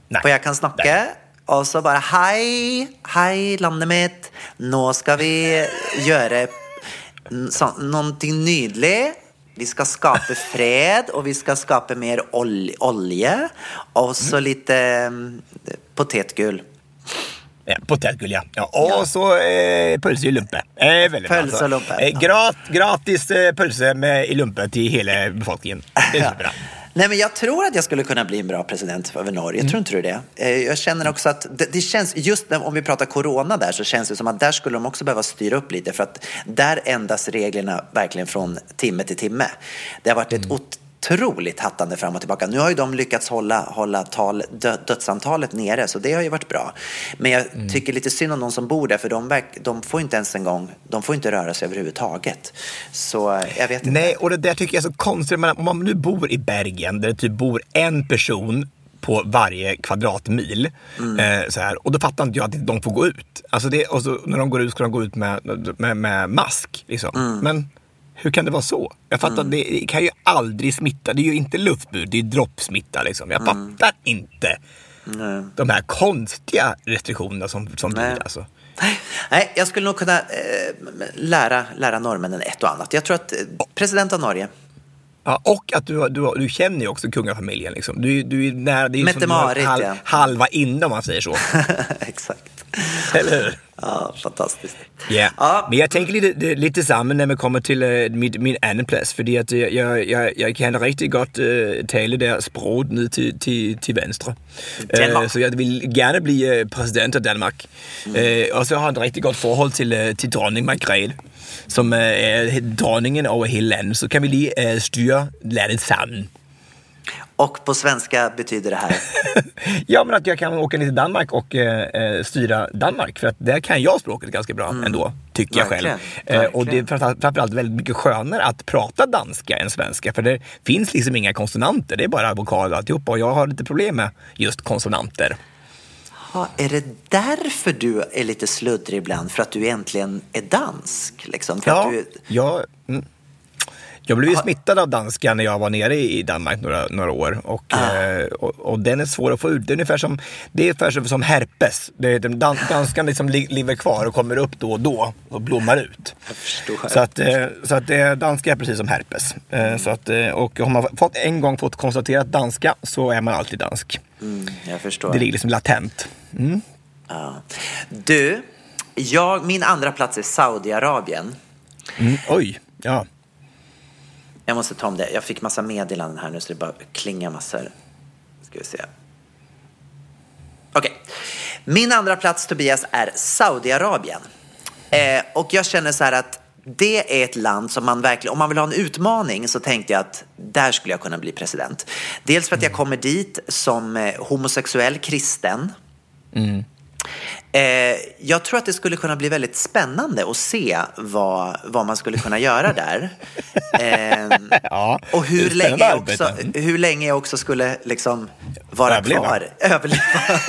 Nej. För jag kan snacka och så bara hej, hej landet mitt. Nu ska vi göra så, någonting nydligt. Vi ska skapa fred och vi ska skapa mer ol olja och så lite mm, potetgull. Ja, potätgull ja. ja. Och så eh, pölse i lumpe. Eh, väldigt Pölse och lumpe, Eh, ja. grat, gratis eh, pölse med, i lumpe till hela befolkningen. Det är superbra. Nej, men jag tror att jag skulle kunna bli en bra president över Norge. Mm. Tror inte du det? Eh, Jag känner också att det, det känns, just när, om vi pratar corona där, så känns det som att där skulle de också behöva styra upp lite. För att där ändras reglerna verkligen från timme till timme. Det har varit ett Mm. Otroligt hattande fram och tillbaka. Nu har ju de lyckats hålla, hålla tal, dö, dödsantalet nere, så det har ju varit bra. Men jag Mm. tycker lite synd om de som bor där, för de, verk, de får inte ens en gång, de får inte röra sig överhuvudtaget. Så eh, jag vet inte. Nej, och det där tycker jag är så konstigt. Men om man nu bor i Bergen där det typ bor en person på varje kvadratmil. Eh, så här, och då fattar inte jag att de får gå ut. Alltså det, och så, när de går ut ska de gå ut med, med, med mask. Liksom. Men hur kan det vara så? Jag fattar, det kan ju aldrig smitta. Det är ju inte luftbud, det är droppsmitta. Liksom. Jag fattar inte de här konstiga restriktionerna som, som Nej. blir. Alltså. Nej, jag skulle nog kunna eh, lära, lära norrmännen ett och annat. Jag tror att eh, president av Norge, Ja, och att du, du, du känner ju också kungafamiljen. Liksom. Du, du är nära, det är ju som du har Mette-Marit, hal, ja. halva inne om man säger så. exakt. Eller hur? Ja, fantastiskt. Ja. Ja. Men jag tänker lite, lite samma när det kommer till uh, min, min andra plats. För att jag, jag, jag, jag kan riktigt gott uh, tala det språk ned till, till, till vänster. Uh, så jag vill gärna bli uh, president av Danmark. Uh, och så har jag ett riktigt gott förhåll till, till dronning Margrethe. Som är dronningen över hela landet. Så kan vi lige styra landet samman. Och på svenska betyder det här? ja, men att jag kan åka ner till Danmark och eh, styra Danmark. För att där kan jag språket ganska bra ändå, tycker jag själv. Mm. Verkligen, Eh, och det är framförallt, framförallt väldigt mycket skönare att prata danska än svenska. För det finns liksom inga konsonanter, det är bara vokaler och alltihopa. Och jag har lite problem med just konsonanter. Ja, är det därför du är lite sluddrig ibland? För att du egentligen är dansk? Liksom? För Ja, att du, jag, mm. Jag blev ju smittad av danska när jag var nere i Danmark några, några år. Och, Ah. eh, och, och den är svår att få ut. Det är ungefär som, det är ungefär som, herpes. Det är, den dan, danskan liksom li, lever kvar och kommer upp då och då och blommar ut. Så att, eh, så att eh, danska är precis som herpes. Eh, Så att, och har man fått, en gång fått konstaterat danska så är man alltid dansk. mm, jag förstår. Det ligger liksom latent. Ja. Du, jag, min andra plats är Saudiarabien. Mm, oj, ja. Jag måste ta om det. Jag fick massa meddelanden här nu så det bara klingar massor. Ska vi se. Okej. Min andra plats Tobias är Saudiarabien. Eh, och jag känner så här att det är ett land som man verkligen, om man vill ha en utmaning så tänkte jag att där skulle jag kunna bli president. Dels för att jag kommer dit som eh, homosexuell kristen. Mm. Eh, jag tror att det skulle kunna bli väldigt spännande att se vad, vad man skulle kunna göra där. Eh, Ja, och hur länge, jag också, arbete. hur länge jag också skulle liksom vara Överleva. kvar. Överleva.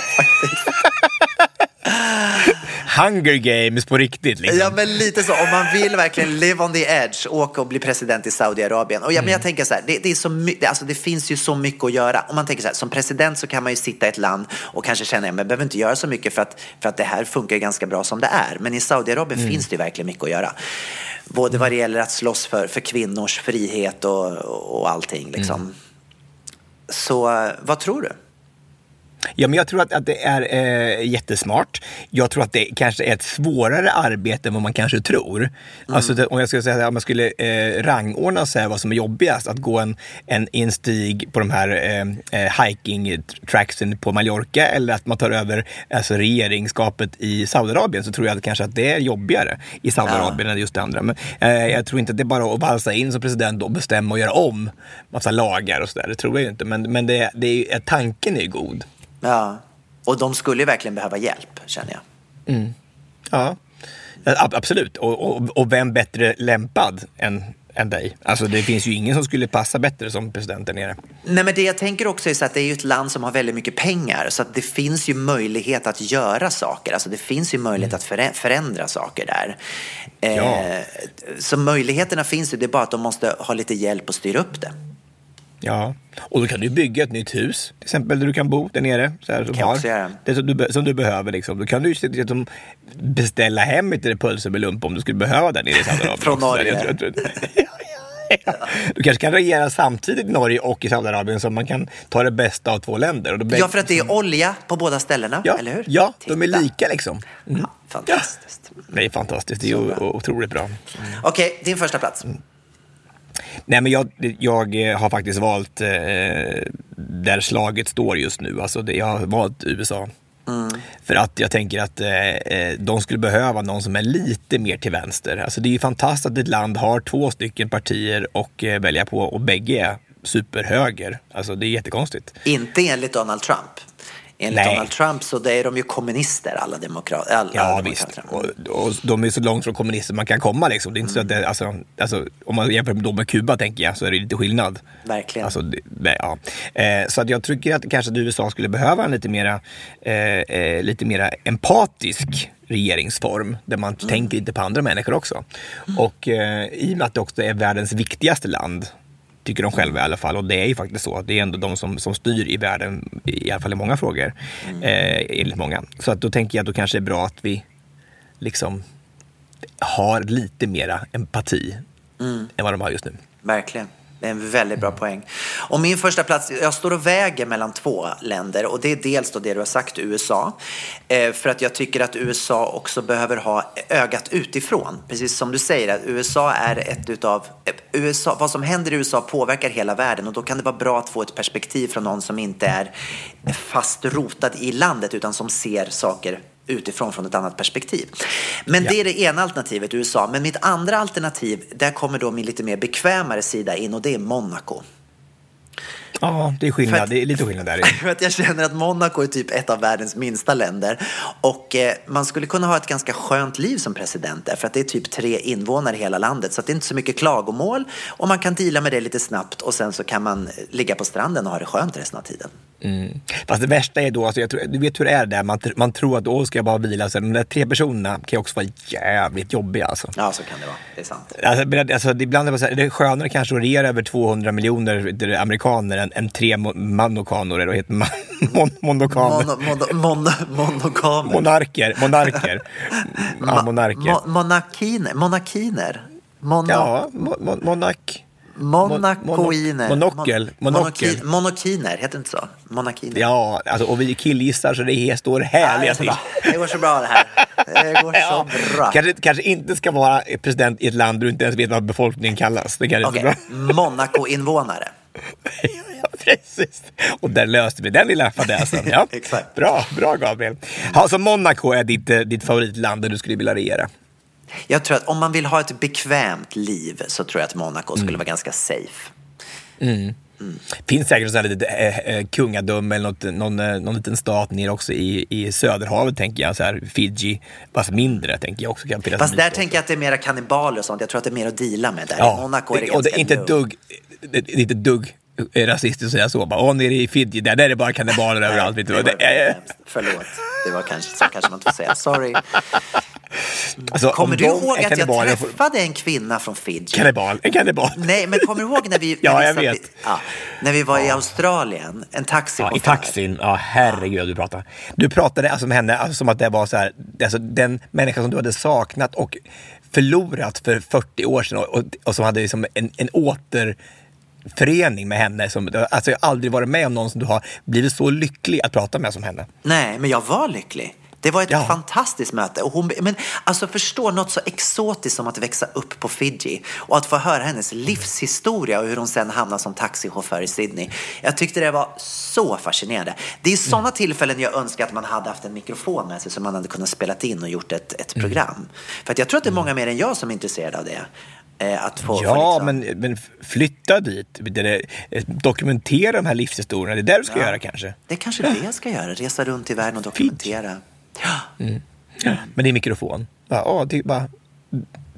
Hunger games på riktigt. Liksom. Ja, men lite så. Om man vill verkligen live on the edge, åka och bli president i Saudiarabien. Och ja, men jag tänker så här, det, det, är så my- det, alltså, det finns ju så mycket att göra. Om man tänker så här, som president så kan man ju sitta i ett land och kanske känna, men jag behöver inte göra så mycket för att, för att det här funkar ganska bra som det är. Men i Saudiarabien finns det ju verkligen mycket att göra. Både vad det gäller att slåss för, för kvinnors frihet och, och allting. Liksom. Så eh, vad tror du? Ja, men jag tror att, att det är eh, jättesmart. Jag tror att det kanske är ett svårare arbete än vad man kanske tror. Alltså det, om jag skulle säga om man skulle eh, rangordna och säga vad som är jobbigast, att gå en, en, en stig på de här eh, eh, hiking tracksen på Mallorca eller att man tar över alltså, regeringsskapet i Saudiarabien så tror jag att kanske att det är jobbigare i Saudiarabien än just det andra. Men eh, jag tror inte att det är bara att valsa in som president och bestämma och göra om massa lagar och sådär. Det tror jag ju inte. Men, men det, det är, ju- tanken är ju god. Ja. Och de skulle verkligen behöva hjälp, känner jag. Ja, ab- absolut. Och, och, och vem bättre lämpad än, än dig? Alltså det finns ju ingen som skulle passa bättre som president där nere. Nej, men det jag tänker också är så att det är ju ett land som har väldigt mycket pengar så att det finns ju möjlighet att göra saker. Alltså det finns ju möjlighet att förä- förändra saker där. Eh, Ja. Så möjligheterna finns ju, det är bara att de måste ha lite hjälp att styra upp det. Ja, och då kan du bygga ett nytt hus till exempel där du kan bo där nere. Så här, som, har, det som, du, som du behöver. Liksom. Då kan du ju de beställa hem lite pölse med lump om du skulle behöva där nere i Saudiarabien. Från Norge. Ja, ja, ja. Du kanske kan regera samtidigt i Norge och i Saudiarabien så man kan ta det bästa av två länder. Och då Ja, för att det är olja på båda ställena, ja, eller hur? Ja, de är Titta. lika liksom. Mm. Ja, fantastiskt. Det är fantastiskt. Det är otroligt bra. Okej, din första plats. Nej, men jag, jag eh, har faktiskt valt eh, där slaget står just nu. Alltså det, jag har valt USA. För att jag tänker att eh, eh, de skulle behöva någon som är lite mer till vänster. Alltså det är ju fantastiskt att ett land har två stycken partier och eh, välja på och bägge är superhöger. Alltså det är jättekonstigt. Inte enligt Donald Trump. Enligt Nej. Donald Trump så det är de ju kommunister, alla, demokrater. Alla Ja, demokrater. visst. Och, och de är så långt från kommunister man kan komma. Liksom. Det är inte så att det, alltså, alltså, om man jämför dem med Kuba, tänker jag, så är det lite skillnad. Verkligen. Alltså, det, ja. eh, så att jag tycker att kanske att USA skulle behöva en lite mera, eh, eh, lite mera empatisk regeringsform där man tänker lite på andra människor också. Och eh, i och med att det också är världens viktigaste land tycker de själva i alla fall. Och det är ju faktiskt så. Det är ändå de som, som styr i världen, i alla fall i många frågor. Eh, enligt många. Så att då tänker jag att då kanske det är bra att vi liksom har lite mera empati än vad de har just nu. Verkligen. Det är en väldigt bra poäng. Och min första plats, jag står och väger mellan två länder och det är dels då det du har sagt, USA. Eh, för att jag tycker att USA också behöver ha ögat utifrån. Precis som du säger, att USA är ett utav... Eh, USA, vad som händer i USA påverkar hela världen och då kan det vara bra att få ett perspektiv från någon som inte är fast rotad i landet utan som ser saker utifrån från ett annat perspektiv. Men det är det ena alternativet, USA. Men mitt andra alternativ, där kommer då min lite mer bekvämare sida in och det är Monaco. Ja, det är skillnad. att- Det är lite skillnad där. För att jag känner att Monaco är typ ett av världens minsta länder. Och eh, man skulle kunna ha ett ganska skönt liv som president där. För att det är typ tre invånare i hela landet. Så det är inte så mycket klagomål. Och man kan deala med det lite snabbt. Och sen så kan man ligga på stranden och ha det skönt resten av tiden. Mm. Fast det värsta är då, alltså jag tror, du vet hur det är där, man, man tror att då ska jag bara vila. Så de där tre personerna kan ju också vara jävligt jobbiga alltså. Ja, så kan det vara. Det är sant. Alltså, alltså, det- ibland är det, så här, det är skönare kanske att regera över 200 miljoner amerikaner än, än tre manokaner, eller vad heter man? Mon, monokaner. Mono, mono, mono, monokamer. Monarker. Monarker. ja, monarker. Mo, monarkiner. Monarkiner. Mono, ja, mo, mo, monark. Monacoiner. Monokel. Mon- Monokel. monoki- Monokiner, heter det inte så? Monarkiner. Ja, alltså, och vi killgissar så det står härliga till. det går så bra det här. Det går så bra. Kanske, kanske inte ska vara president i ett land där du inte ens vet vad befolkningen kallas. Det kanske bra. Monaco-invånare. Ja, precis. Och där löste vi den lilla fadäsen. Ja. Exakt. Bra, bra Gabriel. Ja, så Monaco är ditt, eh, ditt favoritland där du skulle vilja regera. Jag tror att om man vill ha ett bekvämt liv så tror jag att Monaco Mm. skulle vara ganska safe. Finns säkert sådana litet eh, eh, kungadöme eller något, någon, eh, någon liten stat nere också i, i Söderhavet tänker jag. Så här, Fiji, fast mindre tänker jag också kan. Fast där tänker jag att det är mera kannibaler och sånt. Jag tror att det är mer att deala med där. Ja, I Monaco är det, och det är inte ett dugg, det är inte ett dugg rasistiskt att säga så. Bara, Åh, nere i Fiji, där, där är det bara kannibaler överallt. Vet du. Det var Det. Förlåt. Det var kanske, så kanske man inte får säga. Sorry. Alltså, Kommer om du ihåg att jag träffade en kvinna från Fiji? Kannibal, en kannibal. Nej, men kommer du ihåg när vi, Ja, när vi satt ja, när vi var i Australien? En taxichaufför. Ja, I taxin, ja herregud du pratar. Du pratade alltså med henne alltså, som att det var så här, alltså, den människa som du hade saknat och förlorat för 40 år sedan och, och, och som hade liksom en, en återförening med henne. Som, alltså, jag har aldrig varit med om någon som du har blivit så lycklig att prata med som henne. Nej, men jag var lycklig. Det var ett Ja. fantastiskt möte. Och hon, men alltså förstå något så exotiskt som att växa upp på Fiji och att få höra hennes livshistoria och hur hon sen hamnade som taxichaufför i Sydney. Jag tyckte det var så fascinerande. Det är sådana tillfällen jag önskar att man hade haft en mikrofon med sig som man hade kunnat spela in och gjort ett, ett program. För att jag tror att det är många mer än jag som är intresserade av det. Eh, att få, Ja, liksom, men, men flytta dit, det är, eh, dokumentera de här livshistorierna. Det är det du ska Ja. göra kanske. Det är kanske det jag ska göra. Resa runt i världen och dokumentera. Men det är mikrofon. Bara, åh, det är bara,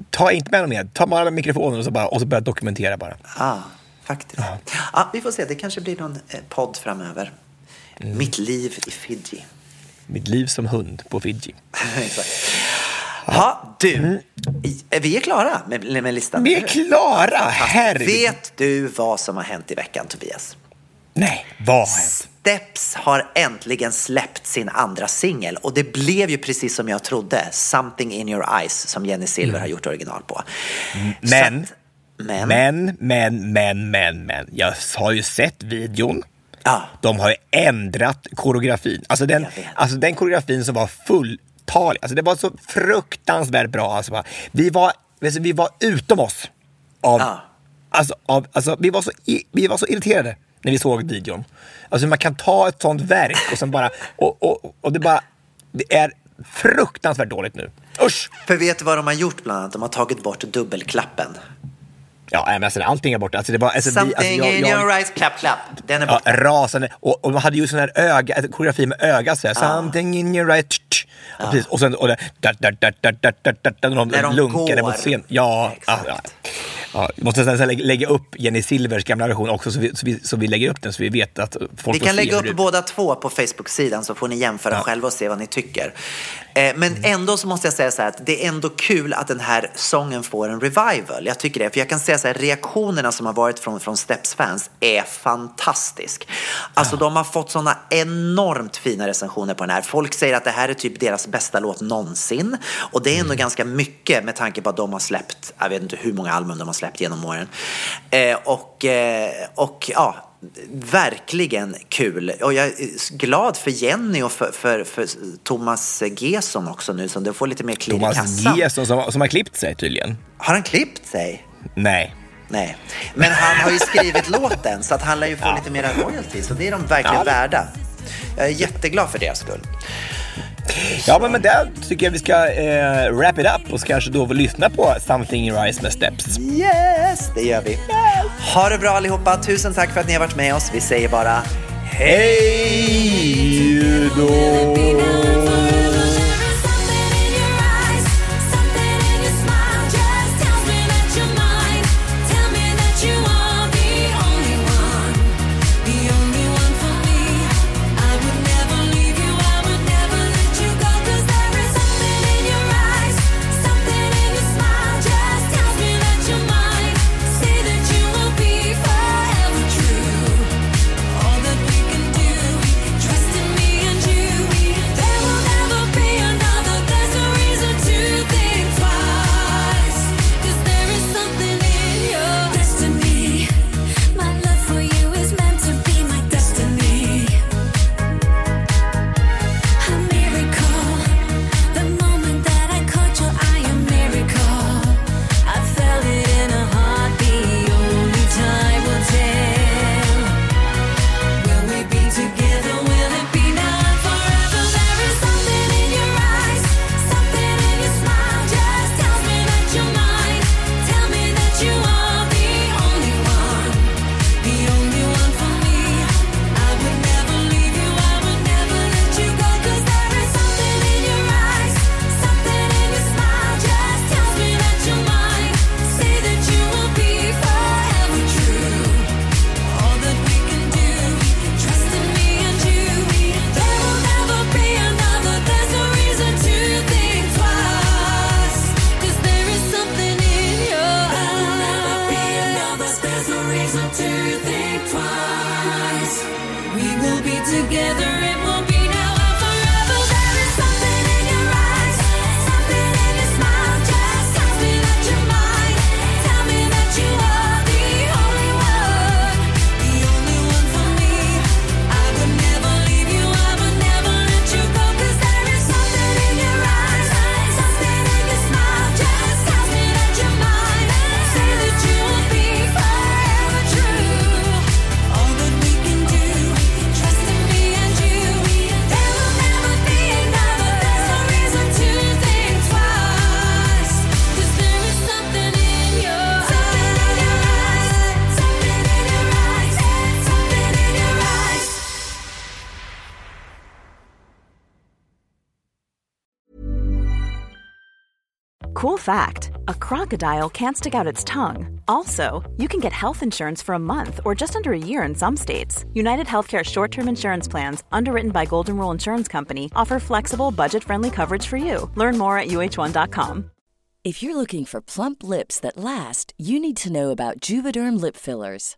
ta inte med något mer, ta bara mikrofonen och så, bara, och så börja dokumentera bara. Ja, faktiskt. Ja. vi får se. Det kanske blir någon eh, podd framöver. Mm. Mitt liv i Fiji. Mitt liv som hund på Fiji. Exakt. Ja, du. I- Vi är klara med, med listan. Vi är klara, herregud. Vet du vad som har hänt i veckan, Tobias? Nej, vad har hänt? Steps har äntligen släppt sin andra singel och det blev ju precis som jag trodde. Something in your eyes som Jenny Silver har gjort original på. Så Men, att- men, men, men, men, men, men. Jag har ju sett videon. Ja. De har ju ändrat koreografin. Alltså den, alltså den koreografin som var fulltalig. Alltså det var så fruktansvärt bra. Alltså bara, vi, var, alltså vi var utom oss. Av, Ja. alltså, av, alltså, vi, var så, vi var så irriterade när vi såg videon. Alltså man kan ta ett sånt verk och sen bara... Och, och, och det bara... Det är fruktansvärt dåligt nu. Usch! För vet du vad de har gjort bland annat? De har tagit bort dubbelklappen. Ja, men alltså, allting är borta. Alltså, det var, alltså, Something vi, alltså, jag, in your eyes, clap, clap. Den är borta. Ja, rasande. Och, och man hade ju sån här öga, alltså, koreografi med öga. Så här. Ah. Something in your eyes. Tch, ah. Precis. Och sen och det, da, da, da, da, da, da, da, när de, de lunkade går. mot scen. Ja, Exakt. ja ja. ja. Vi måste nästan lägga, lägga upp Jenny Silvers gamla version också så vi, så, vi, så vi lägger upp den så vi vet att folk Vi kan lägga upp det- båda två på Facebook-sidan så får ni jämföra själva och se vad ni tycker. Eh, men ändå så måste jag säga så här att det är ändå kul att den här sången får en revival. Jag tycker det. För jag kan säga så här, reaktionerna som har varit från, från Steps-fans är fantastisk. Alltså de har fått sådana enormt fina recensioner på den här. Folk säger att det här är typ deras bästa låt någonsin. Och det är ändå ganska mycket med tanke på att de har släppt, jag vet inte hur många album de har släppt genom åren. Eh, och, eh, och ja, verkligen kul. Och jag är glad för Jenny och för, för, för Thomas Gesson också nu som det får lite mer klirr i Thomas kassan. Gesson som, som har klippt sig tydligen. Har han klippt sig? Nej. Nej, men han har ju skrivit låten så att han lär ju få lite mera royalties och det är de verkligen Ja. värda. Jag är jätteglad för deras skull. Ja, men med det tycker jag vi ska eh, wrap it up och kanske då lyssna på Something in Rise med Steps. Yes, det gör vi. Ha det bra allihopa. Tusen tack för att ni har varit med oss. Vi säger bara hej då! Fact a crocodile can't stick out its tongue. Also, you can get health insurance for a month or just under a year in some states. United Healthcare short term insurance plans, underwritten by Golden Rule Insurance Company, offer flexible, budget friendly coverage for you. Learn more at uh1.com. If you're looking for plump lips that last, you need to know about Juvederm lip fillers.